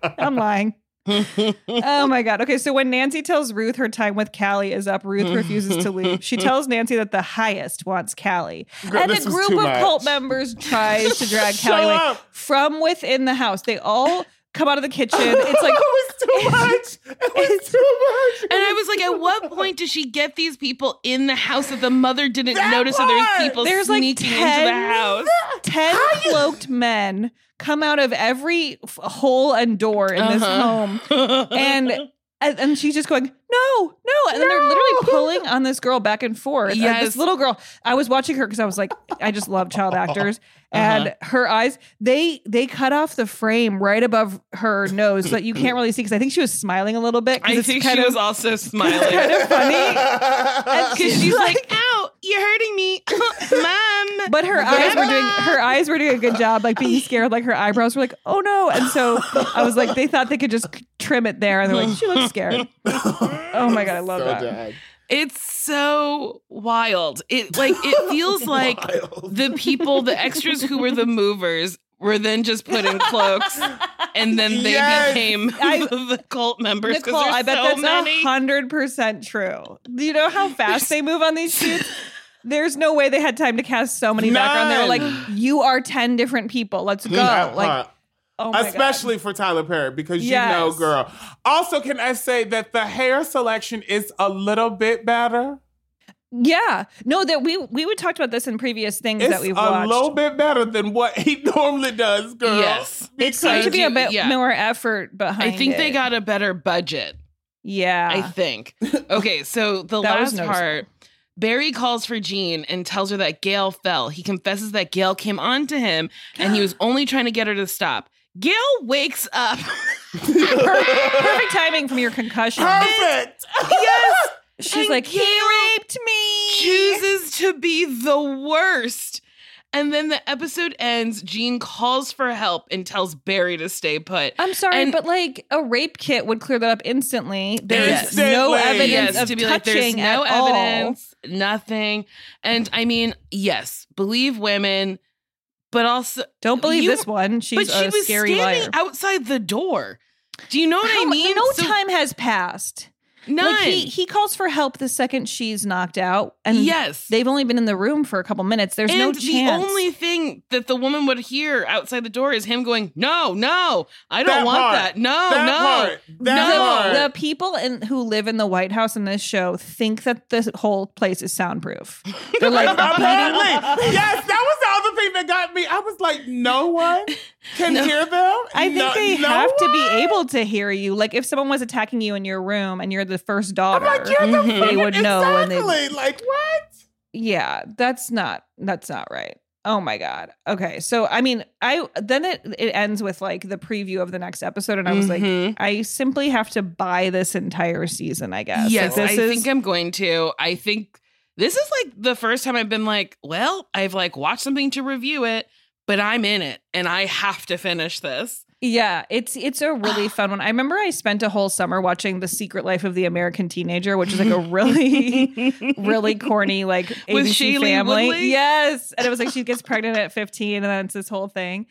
Speaker 9: right.
Speaker 2: I'm lying. Oh my god. Okay, so when Nancy tells Ruth her time with Callie is up, Ruth refuses to leave. She tells Nancy that the highest wants Callie.
Speaker 10: Girl,
Speaker 2: and a group of
Speaker 10: much.
Speaker 2: cult members tries to drag Callie away
Speaker 10: up.
Speaker 2: from within the house. They all come out of the kitchen. It's like
Speaker 10: it was too much. It was too much.
Speaker 9: And I was like, at what point does she get these people in the house that the mother didn't
Speaker 10: That
Speaker 9: notice that there's people
Speaker 2: There's like
Speaker 9: sneaking
Speaker 2: 10
Speaker 9: into the house?
Speaker 2: 10 cloaked men come out of every f- hole and door in this
Speaker 9: Uh-huh.
Speaker 2: home. And and and she's just going, no, no. And then they're literally pulling on this girl back and forth. And
Speaker 9: Yes.
Speaker 2: this little girl, I was watching her because I was like, I just love child actors. And
Speaker 9: Uh-huh.
Speaker 2: her eyes, they they cut off the frame right above her nose so that you can't really see because I think she was smiling a little bit. 'cause
Speaker 9: I
Speaker 2: it's
Speaker 9: think
Speaker 2: kind
Speaker 9: she
Speaker 2: of,
Speaker 9: was also smiling.
Speaker 2: kind of funny.
Speaker 9: Because she's like, ow, you're hurting me. Mom.
Speaker 2: But her eyes were doing her eyes were doing a good job, like being scared. Like her eyebrows were like, oh no. And so I was like, they thought they could just trim it there, and they're like, she looks scared. Oh my god, I love
Speaker 10: So
Speaker 2: that.
Speaker 10: dead.
Speaker 9: It's so wild. It like it feels like the people, the extras who were the movers were then just put in cloaks and then they
Speaker 10: Yes.
Speaker 9: became
Speaker 2: I-
Speaker 9: the cult members because
Speaker 2: Nicole, I bet
Speaker 9: so
Speaker 2: that's
Speaker 9: many.
Speaker 2: hundred percent true. Do you know how fast they move on these shoots? There's no way they had time to cast so many background. They were like, "You are ten different people. Let's go!"
Speaker 10: That
Speaker 2: Like,
Speaker 10: part.
Speaker 2: Oh my God.
Speaker 10: Especially for Tyler Perry, because you know, girl. Also, can I say that the hair selection is a little bit better?
Speaker 2: Yeah. No, that we we would talked about this in previous things
Speaker 10: It's
Speaker 2: that we've watched.
Speaker 10: a little bit better than what he normally does, girl.
Speaker 9: Yes.
Speaker 2: it seemed to be a bit
Speaker 9: yeah.
Speaker 2: more effort behind
Speaker 9: I think they got a better budget.
Speaker 2: Yeah.
Speaker 9: I think. Okay, so the last part, Barry calls for Jean and tells her that Gail fell. He confesses that Gail came on to him and he was only trying to get her to stop. Gail wakes up.
Speaker 2: Perfect timing from your concussion.
Speaker 10: Perfect.
Speaker 9: yes.
Speaker 2: She's
Speaker 9: And
Speaker 2: like, he raped me.
Speaker 9: Chooses to be the worst. And then the episode ends. Jean calls for help and tells Barry to stay put.
Speaker 2: I'm sorry,
Speaker 9: And-
Speaker 2: but like a rape kit would clear that up instantly. There's
Speaker 10: Instantly.
Speaker 2: no evidence
Speaker 9: yes,
Speaker 2: of
Speaker 9: to be
Speaker 2: touching
Speaker 9: like, there's no
Speaker 2: at all.
Speaker 9: evidence, nothing. And I mean, yes, believe women, but also
Speaker 2: Don't believe
Speaker 9: You-
Speaker 2: this one. She's
Speaker 9: but she
Speaker 2: a
Speaker 9: was
Speaker 2: scary
Speaker 9: standing
Speaker 2: liar.
Speaker 9: outside the door. Do you know what I mean?
Speaker 2: No
Speaker 9: So-
Speaker 2: time has passed.
Speaker 9: None.
Speaker 2: Like he he calls for help the second she's knocked out, and
Speaker 9: Yes.
Speaker 2: they've only been in the room for a couple minutes. There's
Speaker 9: and
Speaker 2: no chance.
Speaker 9: the only thing that the woman would hear outside the door is him going, "No, no, I don't
Speaker 10: That
Speaker 9: want
Speaker 10: part.
Speaker 9: that. No,
Speaker 10: That
Speaker 9: no,
Speaker 10: part. That
Speaker 9: no."
Speaker 10: part.
Speaker 2: the people in, who live in the White House in this show think that the whole place is soundproof. They're like
Speaker 10: Apparently.
Speaker 2: beating.
Speaker 10: yes, that was the other thing that got me. I was like, no one can hear them.
Speaker 2: I think
Speaker 10: No-
Speaker 2: they
Speaker 10: no
Speaker 2: have to be able to hear you. Like if someone was attacking you in your room and you're the first daughter,
Speaker 10: Like, you're the
Speaker 2: they
Speaker 10: fucking-
Speaker 2: would know. And they,
Speaker 10: Exactly. Like what?
Speaker 2: yeah, that's not that's not right. Oh my god. Okay, so I mean, I then it it ends with like the preview of the next episode, and I was
Speaker 9: Mhm.
Speaker 2: like, I simply have to buy this entire season. I guess.
Speaker 9: Yes,
Speaker 2: like,
Speaker 9: I
Speaker 2: is,
Speaker 9: think I'm going to. I think this is like the first time I've been like, well, I've like watched something to review it, but I'm in it and I have to finish this.
Speaker 2: Yeah, it's it's a really fun one. I remember I spent a whole summer watching The Secret Life of the American Teenager, which is like a really really corny like ABC family.
Speaker 9: Woodley?
Speaker 2: Yes, and it was like she gets pregnant at 15 and then it's this whole thing.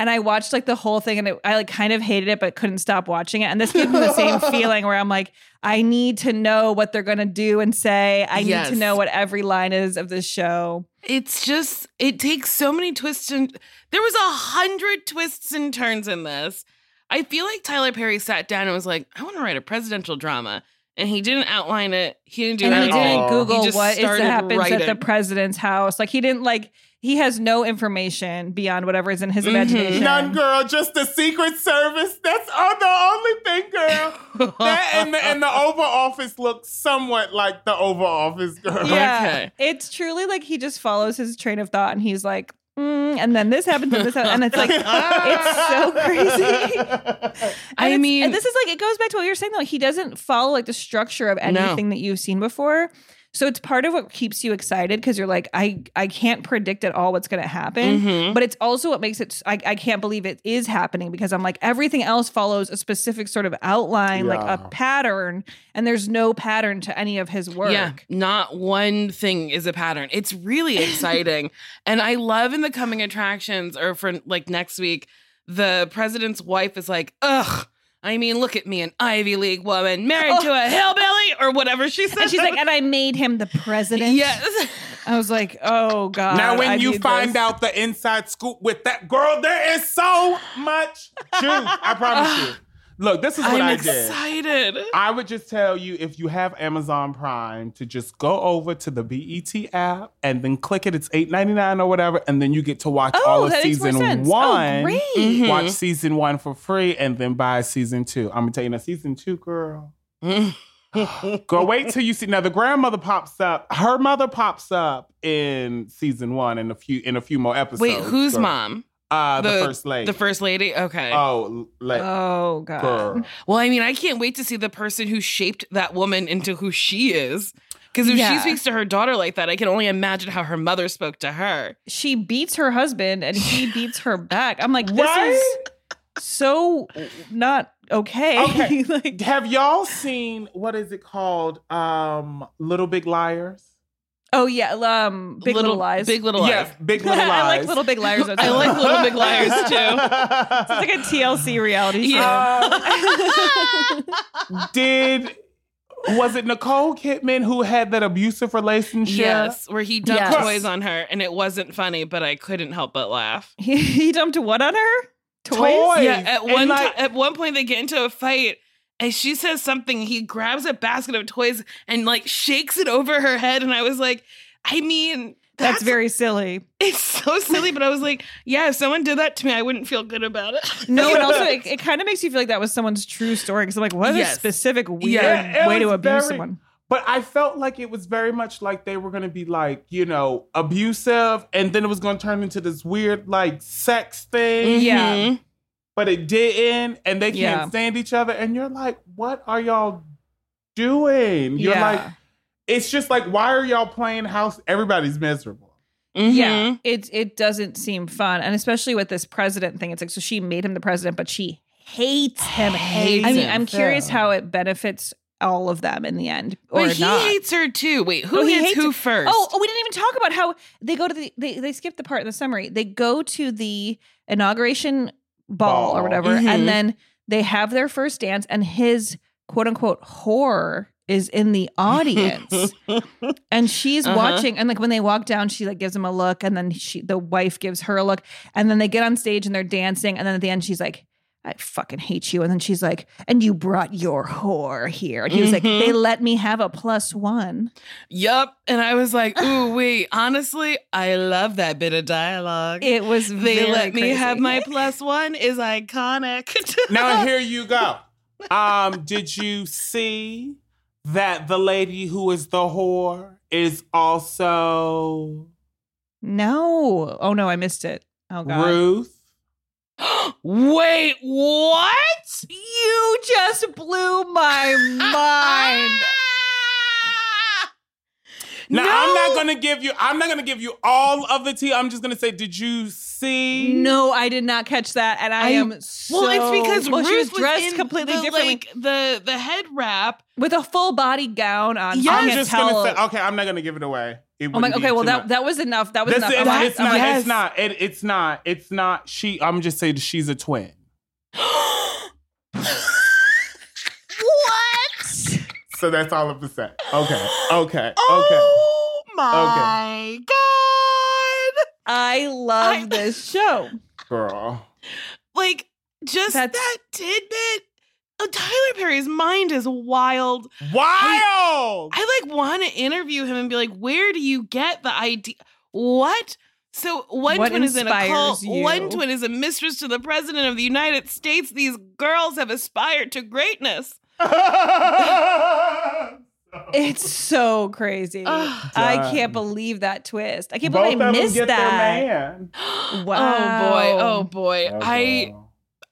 Speaker 2: And I watched like the whole thing and it, I like kind of hated it but couldn't stop watching it. And this gave me the same feeling where I'm like I need to know what they're going to do and say. I need to know what every line is of this show.
Speaker 9: It's just it takes so many twists and there was a hundred twists and turns in this. I feel like Tyler Perry sat down and was like, I want to write a presidential drama. And he didn't outline it. He didn't do
Speaker 2: and he didn't Google
Speaker 9: He
Speaker 2: what is happens at the president's house. Like he didn't like he has no information beyond whatever is in his imagination.
Speaker 10: None, girl. Just the Secret Service. That's all the only thing, girl. that and the, and the Oval Office looks somewhat like the Oval Office, girl.
Speaker 2: Yeah,
Speaker 9: Okay.
Speaker 2: it's truly like he just follows his train of thought, and he's like, mm, and then this happens, and this, happens, and it's like it's so crazy.
Speaker 9: I
Speaker 2: And it's-
Speaker 9: mean-
Speaker 2: and this is like it goes back to what you're saying though. He doesn't follow like the structure of anything that you've seen before. So it's part of what keeps you excited because you're like, I I can't predict at all what's going to happen,
Speaker 9: Mhm.
Speaker 2: but it's also what makes it. I, I can't believe it is happening because I'm like everything else follows a specific sort of outline, like a pattern, and there's no pattern to any of his work.
Speaker 9: Yeah, not one thing is a pattern. It's really exciting. and I love in the coming attractions or for like next week, the president's wife is like, ugh. I mean, look at me, an Ivy League woman married oh. to a hillbilly or whatever she said.
Speaker 2: And she's like, and I made him the president.
Speaker 9: yes.
Speaker 2: I was like, oh god.
Speaker 10: Now, when
Speaker 2: I
Speaker 10: you find
Speaker 2: this.
Speaker 10: out the inside scoop with that girl, there is so much juice. I promise you. Look, this is what
Speaker 9: I'm
Speaker 10: I did.
Speaker 9: excited.
Speaker 10: I would just tell you if you have Amazon Prime to just go over to the BET app and then click it. It's eight ninety nine or whatever, and then you get to watch
Speaker 2: Oh,
Speaker 10: all of
Speaker 2: that makes more
Speaker 10: season
Speaker 2: sense. Oh,
Speaker 10: one.
Speaker 2: great.
Speaker 9: Mhm.
Speaker 10: Watch season one for free, and then buy season two. I'm gonna tell you now, season two, girl. Go wait till you see. Now the grandmother pops up. Her mother pops up in season one in a few in a few more episodes.
Speaker 9: Wait, who's
Speaker 10: girl.
Speaker 9: mom?
Speaker 10: Uh, the, first lady.
Speaker 9: The first lady? Okay.
Speaker 10: Oh, like
Speaker 2: Oh god.
Speaker 10: girl.
Speaker 9: Well, I mean, I can't wait to see the person who shaped that woman into who she is. Because if she speaks to her daughter like that, I can only imagine how her mother spoke to her.
Speaker 2: She beats her husband and he beats her back. I'm like, this
Speaker 10: Right?
Speaker 2: is so not okay.
Speaker 10: Okay.
Speaker 2: like,
Speaker 10: Have y'all seen what is it called? Um, Little Big Liars.
Speaker 2: Oh yeah, um, Big Little, Lies.
Speaker 9: Big Little Lies.
Speaker 10: Yes, Big Little Lies.
Speaker 2: I like Little Big Liars.
Speaker 9: I like Little Big Liars too.
Speaker 2: It's like a TLC reality show.
Speaker 9: Yeah.
Speaker 10: Did was it Nicole Kidman who had that abusive relationship?
Speaker 9: Yes, where he dumped
Speaker 2: Yes.
Speaker 9: toys on her and it wasn't funny, but I couldn't help but laugh.
Speaker 2: He, he dumped what on her?
Speaker 10: toys.
Speaker 9: Yeah, at
Speaker 10: And,
Speaker 9: one
Speaker 10: like-
Speaker 9: ti- at one point they get into a fight and she says something. He grabs a basket of toys and like shakes it over her head. And I was like, I mean,
Speaker 2: That's,
Speaker 9: that's,
Speaker 2: very silly.
Speaker 9: it's so silly. But I was like, yeah, if someone did that to me, I wouldn't feel good about it.
Speaker 2: No, and also it, it kind of makes you feel like that was someone's true story because I'm like, what a specific weird
Speaker 10: Yeah,
Speaker 2: way to abuse
Speaker 10: very-
Speaker 2: someone.
Speaker 10: But I felt like it was very much like they were going to be like, you know, abusive, and then it was going to turn into this weird like sex thing. Mm-hmm.
Speaker 2: Yeah.
Speaker 10: But it didn't, and they can't
Speaker 2: Yeah.
Speaker 10: stand each other, and you're like, what are y'all doing? You're
Speaker 2: Yeah.
Speaker 10: like, it's just like, why are y'all playing house? Everybody's miserable. Mm-hmm.
Speaker 2: Yeah, it it doesn't seem fun, and especially with this president thing. It's like so she made him the president, but she hates him.
Speaker 9: Hates
Speaker 2: I mean,
Speaker 9: him.
Speaker 2: I'm curious how it benefits all of them in the end, or
Speaker 9: But he
Speaker 2: not.
Speaker 9: hates her too. Wait, who
Speaker 2: Oh, he hates
Speaker 9: who
Speaker 2: her.
Speaker 9: first?
Speaker 2: Oh, oh, we didn't even talk about how they go to the they they skipped the part in the summary. They go to the inauguration ball, or
Speaker 10: Ball.
Speaker 2: whatever,
Speaker 9: Mhm.
Speaker 2: and then they have their first dance, and his quote unquote whore is in the audience. and she's
Speaker 9: Uh-huh.
Speaker 2: watching and like when they walk down she like gives him a look and then she the wife gives her a look and then they get on stage and they're dancing and then at the end she's like I fucking hate you and then she's like and you brought your whore here and he was like
Speaker 9: Mhm.
Speaker 2: they let me have a plus one
Speaker 9: Yup. And I was like, ooh, wait, honestly, I love that bit of dialogue.
Speaker 2: it was
Speaker 9: they
Speaker 2: very
Speaker 9: let me have my plus one is iconic.
Speaker 10: Now here you go. Um, did you see that the lady who is the whore is also
Speaker 2: no oh no I missed it oh god
Speaker 10: Ruth?
Speaker 9: Wait, what?
Speaker 2: you just blew my mind
Speaker 10: Now
Speaker 9: No.
Speaker 10: I'm not gonna give you. I'm not gonna give you all of the tea. I'm just gonna say, did you see?
Speaker 2: no I did not catch that and I,
Speaker 9: I-
Speaker 2: am so
Speaker 9: well, it's because
Speaker 2: well,
Speaker 9: Ruth
Speaker 2: she was
Speaker 9: was
Speaker 2: dressed
Speaker 9: in
Speaker 2: completely
Speaker 9: the,
Speaker 2: differently
Speaker 9: Like the the head wrap.
Speaker 2: with a full body gown on.
Speaker 9: Yeah,
Speaker 2: I
Speaker 10: I'm just
Speaker 2: tell.
Speaker 10: gonna say. Okay, I'm not gonna give it away. It
Speaker 2: I'm like, okay, well that
Speaker 10: much.
Speaker 2: that was enough. That was
Speaker 10: This
Speaker 2: enough.
Speaker 10: is-
Speaker 2: like-
Speaker 10: it's, not,
Speaker 2: like,
Speaker 10: it's not. It, it's not. It's not. She. I'm just saying she's a twin.
Speaker 2: what?
Speaker 10: So that's all of the set. Okay. Okay. Okay.
Speaker 9: Oh my god!
Speaker 2: I love
Speaker 9: I-
Speaker 2: this show.
Speaker 10: Girl.
Speaker 9: Like just
Speaker 2: That's-
Speaker 9: that tidbit. Oh, Tyler Perry's mind is wild.
Speaker 10: Wild.
Speaker 9: I like want to interview him and be like, where do you get the idea? What? So one
Speaker 2: What
Speaker 9: twin is in a cult.
Speaker 2: you?
Speaker 9: One twin is a mistress to the president of the United States. These girls have aspired to greatness.
Speaker 2: It's so crazy. I can't believe that twist. I can't
Speaker 10: Both
Speaker 2: believe I
Speaker 10: of them
Speaker 2: missed
Speaker 10: get
Speaker 2: that.
Speaker 10: their man.
Speaker 2: Wow.
Speaker 9: Oh boy. Oh boy.
Speaker 10: Oh,
Speaker 9: I
Speaker 10: girl.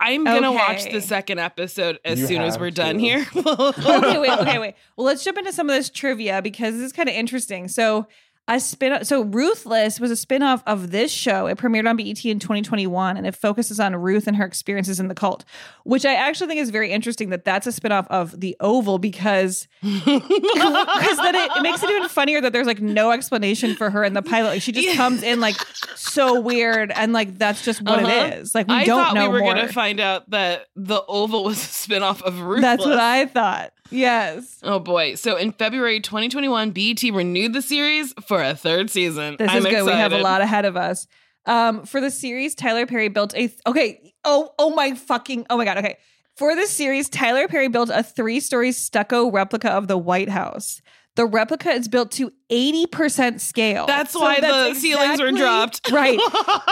Speaker 9: I'm gonna watch the second episode as
Speaker 10: You
Speaker 9: soon as we're done here.
Speaker 2: okay, wait, okay, wait. Well, let's jump into some of this trivia because this is kind of interesting. So, a spin so Ruthless was a spin-off of this show. It premiered on BET in 2021 and it focuses on Ruth and her experiences in the cult, which I actually think is very interesting that that's a spin-off of The Oval because because then it, it makes it even funnier that there's like no explanation for her in the pilot. Like she just comes in like so weird and like that's just what
Speaker 9: Uh-huh.
Speaker 2: it is. Like we
Speaker 9: I
Speaker 2: don't
Speaker 9: thought
Speaker 2: know
Speaker 9: we were
Speaker 2: more.
Speaker 9: gonna find out that the Oval was a spinoff of Ruthless.
Speaker 2: that's what I thought. Yes.
Speaker 9: Oh boy! So in February 2021, BET renewed the series for a third season.
Speaker 2: This
Speaker 9: I'm
Speaker 2: is good. We have a lot ahead of us. Um, for the series, Tyler Perry built a okay. Oh, oh my fucking oh my god. Okay. For this series, Tyler Perry built a three-story stucco replica of the White House. The replica is built to 80% scale.
Speaker 9: That's
Speaker 2: So
Speaker 9: why
Speaker 2: that's
Speaker 9: the ceilings were dropped.
Speaker 2: Right.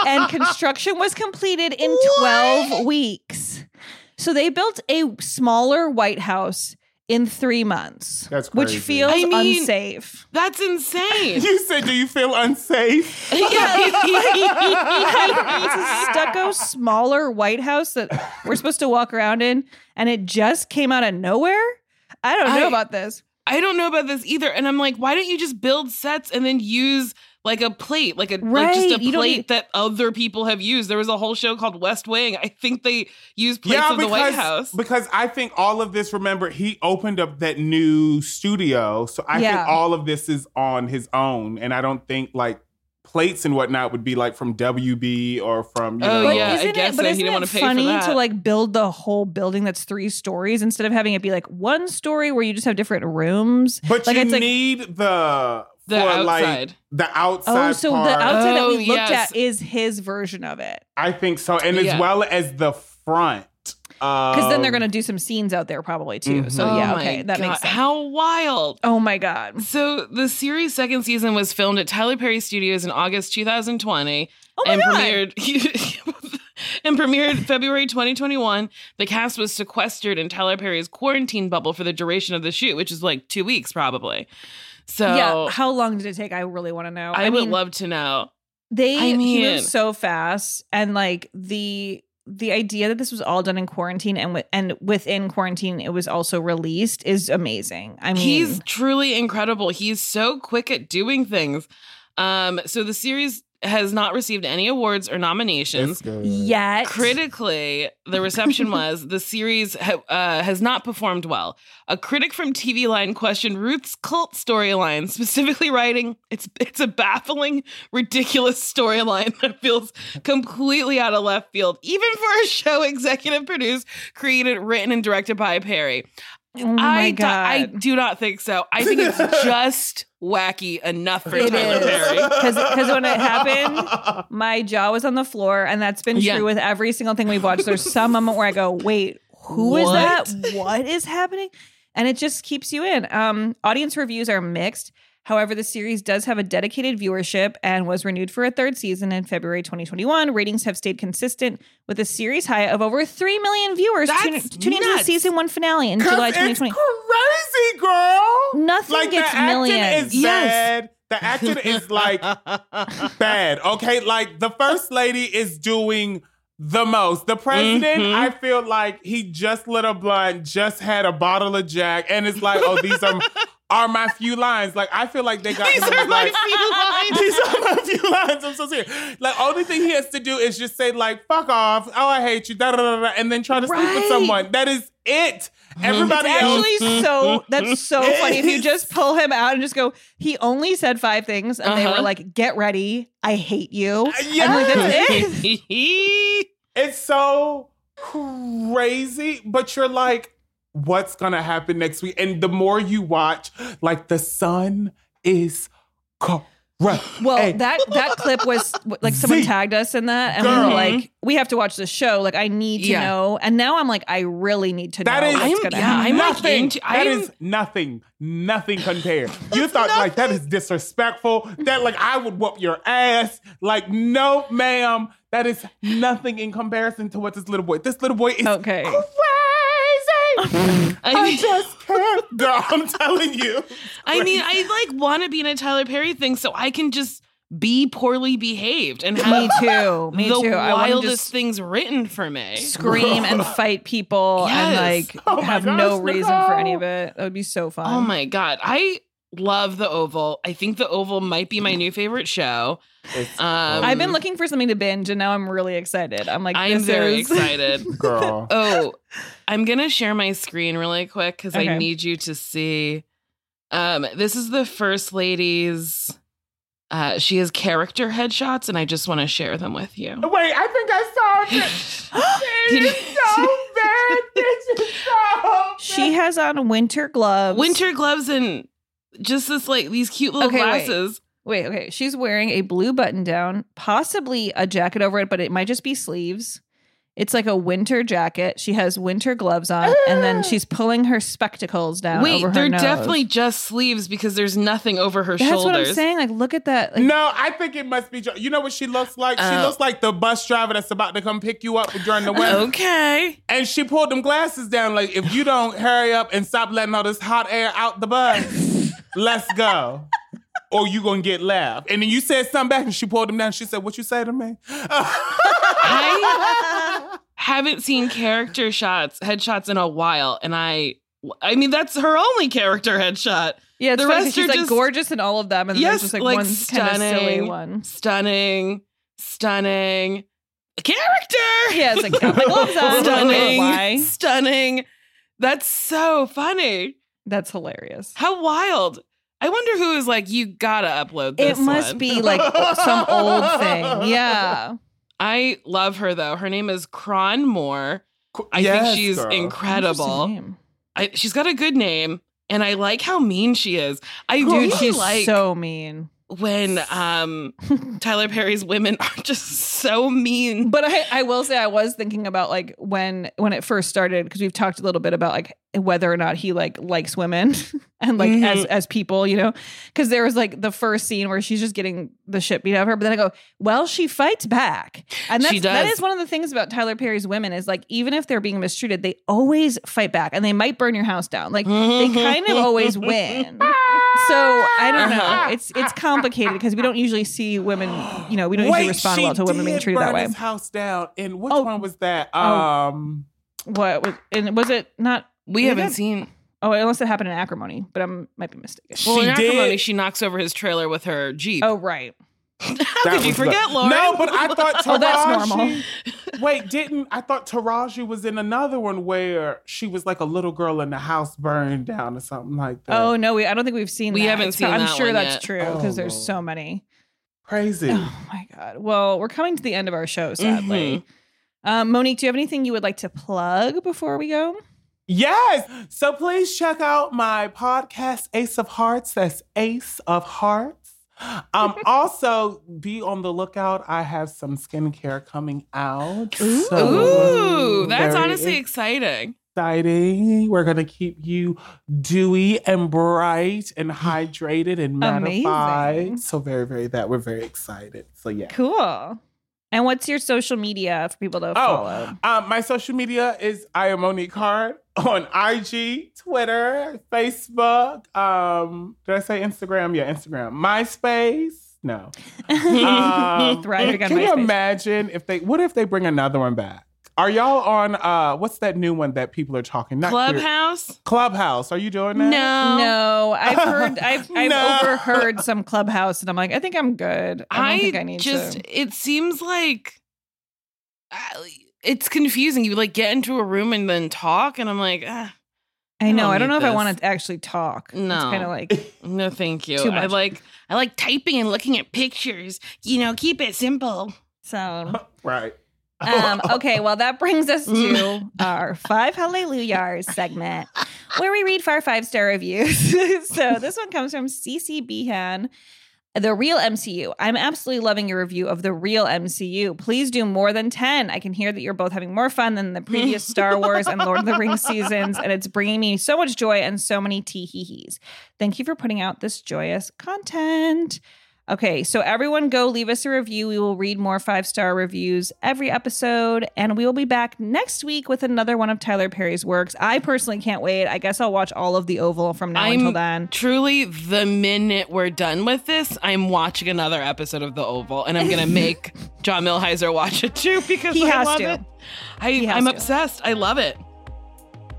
Speaker 2: and construction was completed in 12 weeks. So they built a smaller White House in three months.
Speaker 10: That's
Speaker 2: Which feels
Speaker 9: I mean-
Speaker 2: unsafe.
Speaker 9: That's insane.
Speaker 10: You said, do you feel unsafe? Yeah.
Speaker 2: it's a stucco smaller White House that we're supposed to walk around in, and it just came out of nowhere. I don't know
Speaker 9: I-
Speaker 2: about this.
Speaker 9: I don't know about this either. And I'm like, why don't you just build sets and then use like a plate, like a like just a
Speaker 2: you
Speaker 9: plate
Speaker 2: need-
Speaker 9: that other people have used? There was a whole show called West Wing. I think they used plates of the White House.
Speaker 10: Because I think all of this, remember, he opened up that new studio. So I
Speaker 2: Yeah.
Speaker 10: think all of this is on his own. And I don't think like plates and whatnot would be like from WB or from, you
Speaker 9: Oh,
Speaker 10: know.
Speaker 9: yeah. I
Speaker 2: isn't
Speaker 9: guess
Speaker 2: it, but
Speaker 9: so. He
Speaker 2: isn't
Speaker 9: didn't
Speaker 2: it
Speaker 9: wanna pay
Speaker 2: funny to like build the whole building that's three stories instead of having it be like one story where you just have different rooms?
Speaker 10: But
Speaker 2: like
Speaker 10: you
Speaker 2: it's like
Speaker 10: need the
Speaker 9: The
Speaker 10: for like
Speaker 9: outside.
Speaker 10: the outside.
Speaker 2: Oh, so
Speaker 10: part.
Speaker 2: the outside that
Speaker 9: Oh,
Speaker 2: we looked
Speaker 9: yes.
Speaker 2: at is his version of it.
Speaker 10: I think so, and
Speaker 9: Yeah.
Speaker 10: as well as the front.
Speaker 2: Because then they're
Speaker 10: Um,
Speaker 2: going to do some scenes out there probably too.
Speaker 10: Mhm.
Speaker 2: So
Speaker 9: Oh
Speaker 2: yeah,
Speaker 9: my
Speaker 2: okay, that
Speaker 9: God,
Speaker 2: makes sense.
Speaker 9: How wild.
Speaker 2: oh my god.
Speaker 9: So the series' second season was filmed at Tyler Perry Studios in August 2020
Speaker 2: Oh my
Speaker 9: and
Speaker 2: God.
Speaker 9: premiered and premiered February 2021. The cast was sequestered in Tyler Perry's quarantine bubble for the duration of the shoot, which is like two weeks probably. So
Speaker 2: yeah, how long did it take? I really want to know.
Speaker 9: I, would
Speaker 2: mean,
Speaker 9: love to know.
Speaker 2: they
Speaker 9: I mean-
Speaker 2: moves so fast, and like the the idea that this was all done in quarantine and with, and within quarantine it was also released is amazing. I mean,
Speaker 9: He's truly incredible. He's so quick at doing things. Um, so the series has not received any awards or nominations.
Speaker 2: Yet
Speaker 9: Critically, the reception was the series ha- uh, has not performed well. A critic from TV Line questioned Ruth's cult storyline, specifically writing, "It's it's a baffling, ridiculous storyline that feels completely out of left field, even for a show executive produced, created, written, and directed by Perry."
Speaker 2: Oh my
Speaker 9: I, do- I do not think so. I think it's just wacky enough for
Speaker 2: It
Speaker 9: Tyler
Speaker 2: is
Speaker 9: Perry.
Speaker 2: because when it happened, my jaw was on the floor, and that's been true
Speaker 9: Yeah.
Speaker 2: with every single thing we've watched. There's some moment where I go, "Wait, who is
Speaker 9: What?
Speaker 2: that? What is happening?" And it just keeps you in. Um, audience reviews are mixed. However, the series does have a dedicated viewership and was renewed for a third season in February 2021. Ratings have stayed consistent with a series high of over 3 million viewers
Speaker 9: That's
Speaker 2: tuning, tuning into the season one finale in July
Speaker 10: it's
Speaker 2: 2020.
Speaker 10: crazy, girl.
Speaker 2: Nothing
Speaker 10: like
Speaker 2: gets
Speaker 10: the acting
Speaker 2: millions.
Speaker 10: is
Speaker 9: Yes.
Speaker 10: bad. The acting is like bad. Okay, like the first lady is doing the most. The president,
Speaker 9: Mhm.
Speaker 10: I feel like he just lit a blunt, just had a bottle of Jack, and it's like, oh, these are are my few lines. Like I feel like they got
Speaker 9: These
Speaker 10: him
Speaker 9: are my
Speaker 10: like,
Speaker 9: few lines.
Speaker 10: These are my few lines. I'm so serious. Like only thing he has to do is just say like "fuck off," "oh I hate you," da da da da, and then try to sleep with someone. That is it. Everybody
Speaker 2: It's
Speaker 10: else.
Speaker 2: actually so that's so funny if you just pull him out and just go he only said five things and they were
Speaker 9: Uh-huh.
Speaker 2: like get ready i hate you
Speaker 10: Uh,
Speaker 2: and like that's it
Speaker 10: It's so crazy, but you're like, what's gonna happen next week? And the more you watch, like the sun is correct.
Speaker 2: well
Speaker 10: Hey,
Speaker 2: that that clip was like someone
Speaker 10: Z.
Speaker 2: tagged us in that and we
Speaker 10: Girl.
Speaker 2: were like we have to watch the show like i need to
Speaker 9: Yeah.
Speaker 2: know and now i'm like i really need to
Speaker 10: that
Speaker 2: know
Speaker 10: is
Speaker 2: what's
Speaker 9: I'm-
Speaker 2: gonna
Speaker 9: yeah,
Speaker 2: happen
Speaker 9: I'm
Speaker 10: nothing.
Speaker 9: into-
Speaker 10: That
Speaker 9: I'm-
Speaker 10: is nothing. Nothing compared. You thought like that is disrespectful. That like I would whoop your ass. Like no, ma'am. That is nothing in comparison to what this little boy. This little boy is
Speaker 2: okay
Speaker 10: crazy.
Speaker 9: I
Speaker 10: I
Speaker 9: mean-
Speaker 10: just can't. Girl, I'm telling you.
Speaker 9: I mean, I like want to be in a Tyler Perry thing so I can just be poorly behaved and have
Speaker 2: me too. Me
Speaker 9: the
Speaker 2: too. I
Speaker 9: wildest
Speaker 2: just
Speaker 9: things written for me.
Speaker 2: scream and fight people and like
Speaker 10: Oh my
Speaker 2: have no
Speaker 10: gosh,
Speaker 2: reason for any of it. That would be so fun.
Speaker 9: Oh my god, I love the Oval. I think the Oval might be my new favorite show. Um,
Speaker 2: I've been looking for something to binge, and now I'm really excited. I'm like,
Speaker 9: I'm
Speaker 2: this
Speaker 9: very
Speaker 2: is-
Speaker 9: excited.
Speaker 10: Girl.
Speaker 9: Oh, I'm gonna share my screen really quick because
Speaker 2: Okay.
Speaker 9: I need you to see. Um, this is the first lady's. Uh, she has character headshots, and I just want to share them with you.
Speaker 10: Wait, I think I saw it.
Speaker 9: Did-
Speaker 10: It is so bad. This is so bad.
Speaker 2: She has on winter gloves.
Speaker 9: Winter gloves and just this like these cute little
Speaker 2: Okay, wait.
Speaker 9: glasses.
Speaker 2: Wait, okay. She's wearing a blue button down, possibly a jacket over it, but it might just be sleeves. It's like a winter jacket. She has winter gloves on, and then ah. she's pulling her spectacles down.
Speaker 9: Wait,
Speaker 2: over her
Speaker 9: they're
Speaker 2: nose.
Speaker 9: definitely just sleeves because there's nothing over her
Speaker 2: That's
Speaker 9: shoulders.
Speaker 2: what I'm saying. Like, look at that. Like,
Speaker 10: No, I think it must be. You know what she looks like? She
Speaker 9: Oh.
Speaker 10: looks like the bus driver that's about to come pick you up during the winter.
Speaker 9: Okay.
Speaker 10: And she pulled them glasses down. Like, if you don't hurry up and stop letting all this hot air out the bus, let's go. Or you gonna get left. And then you said something back, and she pulled them down. She said, "What you say to me?"
Speaker 9: I haven't seen character shots, headshots in a while, and I, I mean, that's her only character headshot.
Speaker 2: yeah,
Speaker 9: the rest
Speaker 2: she's
Speaker 9: are
Speaker 2: like
Speaker 9: just-
Speaker 2: gorgeous in all of them, and
Speaker 9: yes,
Speaker 2: there's just like,
Speaker 9: like
Speaker 2: one kind of silly
Speaker 9: stunning,
Speaker 2: one.
Speaker 9: stunning, stunning character.
Speaker 2: Yeah, it's like got my gloves on.
Speaker 9: Stunning,
Speaker 2: Why?
Speaker 9: stunning. That's so funny.
Speaker 2: That's hilarious.
Speaker 9: How wild. I wonder who is like, you gotta upload this.
Speaker 2: It must
Speaker 9: one."
Speaker 2: be like some old thing. Yeah.
Speaker 9: I love her though. Her name is Kron Moore. I
Speaker 10: Yes,
Speaker 9: think she's
Speaker 10: girl.
Speaker 9: incredible. I, she's got a good name. and I like how mean she is. I
Speaker 2: Dude,
Speaker 9: really
Speaker 2: she's
Speaker 9: like
Speaker 2: so mean.
Speaker 9: when um Tyler Perry's women are just so mean.
Speaker 2: But I, I will say I was thinking about like when when it first started because we've talked a little bit about like whether or not he like likes women and like as
Speaker 9: Mhm.
Speaker 2: as people, you know, because there was like the first scene where she's just getting the shit beat out of her, but then I go, well, she fights back, and that's that is one of the things about Tyler Perry's women is like even if they're being mistreated, they always fight back, and they might burn your house down, like they kind of always win. So I don't know.
Speaker 10: Uh-huh.
Speaker 2: It's it's complicated because we don't usually see women, you know, we don't usually respond well to women being treated that way.
Speaker 10: His house down. And which
Speaker 2: Oh.
Speaker 10: one was that?
Speaker 2: Oh.
Speaker 10: Um,
Speaker 2: What was and was it not?
Speaker 9: We
Speaker 2: did
Speaker 9: haven't
Speaker 2: it-
Speaker 9: seen.
Speaker 2: Oh, unless it happened in acrimony, but I might be mistaken.
Speaker 9: Well, in
Speaker 10: She did.
Speaker 9: acrimony, she knocks over his trailer with her jeep.
Speaker 2: Oh, right.
Speaker 9: How
Speaker 10: that
Speaker 9: could you
Speaker 10: was the-
Speaker 9: forget, Lauren?
Speaker 10: No, but I thought Taraji.
Speaker 2: Oh, that's normal.
Speaker 10: Wait, didn't I thought Taraji was in another one where she was like a little girl and the house burned down or something like that?
Speaker 2: Oh no, we I don't think we've seen.
Speaker 9: We
Speaker 2: that.
Speaker 9: haven't
Speaker 2: It's
Speaker 9: seen
Speaker 2: pro- I'm
Speaker 9: that
Speaker 2: sure
Speaker 9: one
Speaker 2: that's
Speaker 9: yet.
Speaker 2: true
Speaker 10: Oh,
Speaker 2: because there's
Speaker 10: Lord.
Speaker 2: so many.
Speaker 10: crazy.
Speaker 2: Oh my god. Well, we're coming to the end of our show, sadly.
Speaker 9: Mm-hmm.
Speaker 2: Um, Monique, do you have anything you would like to plug before we go?
Speaker 10: Yes. So please check out my podcast, Ace of Hearts. That's Ace of Hearts. Um, also, be on the lookout. I have some skincare coming out. So,
Speaker 9: Ooh, that's honestly exciting.
Speaker 10: exciting. We're gonna keep you dewy and bright and hydrated and mattified. So very, very that we're very excited. So yeah.
Speaker 2: Cool. And what's your social media for people to follow?
Speaker 10: Oh, um, my social media is I am Monique Heart on IG, Twitter, Facebook. Um, did I say Instagram? Yeah, Instagram. MySpace. No. Um,
Speaker 2: Thriving on
Speaker 10: can you
Speaker 2: MySpace.
Speaker 10: imagine if they? What if they bring another one back? Are y'all on? uh What's that new one that people are talking? Not Clear-
Speaker 9: Clubhouse?
Speaker 10: Clubhouse. Are you doing that?
Speaker 9: No.
Speaker 2: No, I've heard, I've, I've
Speaker 10: No.
Speaker 2: overheard some clubhouse, and I'm like, I think I'm good. I don't think I need
Speaker 9: just
Speaker 2: to.
Speaker 9: it seems like uh, it's confusing. You like get into a room and then talk, and I'm like, ah,
Speaker 2: I know.
Speaker 9: don't
Speaker 2: I don't
Speaker 9: need
Speaker 2: know if I want to actually talk.
Speaker 9: No.
Speaker 2: it's kind of like
Speaker 9: no, thank you.
Speaker 2: Too
Speaker 9: I like I like typing and looking at pictures. You know, keep it simple.
Speaker 2: so.
Speaker 10: Right.
Speaker 2: Um, okay, well, that brings us to our five hallelujahs segment where we read for five star reviews. so this one comes from CC Behan. The real MCU. I'm absolutely loving your review of the real MCU. Please do more than 10. I can hear that you're both having more fun than the previous Star Wars and Lord of the Rings seasons, and it's bringing me so much joy and so many tee hee hees. Thank you for putting out this joyous content. Okay, so everyone go leave us a review. We will read more five star reviews every episode, and we will be back next week with another one of Tyler Perry's works. I personally can't wait. I guess I'll watch all of The Oval from now until
Speaker 9: I'm
Speaker 2: then.
Speaker 9: truly the minute we're done with this, I'm watching another episode of The Oval, and I'm gonna make John Milhiser watch it too because
Speaker 2: He
Speaker 9: I
Speaker 2: has to.
Speaker 9: it. I, I'm
Speaker 2: to.
Speaker 9: obsessed. I love it.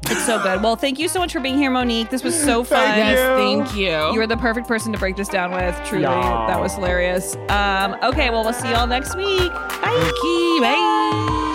Speaker 2: It's so good. Well, thank you so much for being here, Monique. This was so fun.
Speaker 10: Thank
Speaker 9: Yes,
Speaker 10: you.
Speaker 9: thank you.
Speaker 2: You were the perfect person to break this down with. Truly,
Speaker 10: Yeah.
Speaker 2: that was hilarious. Um, okay, well, we'll see y'all next week. Bye.
Speaker 9: Key, bye.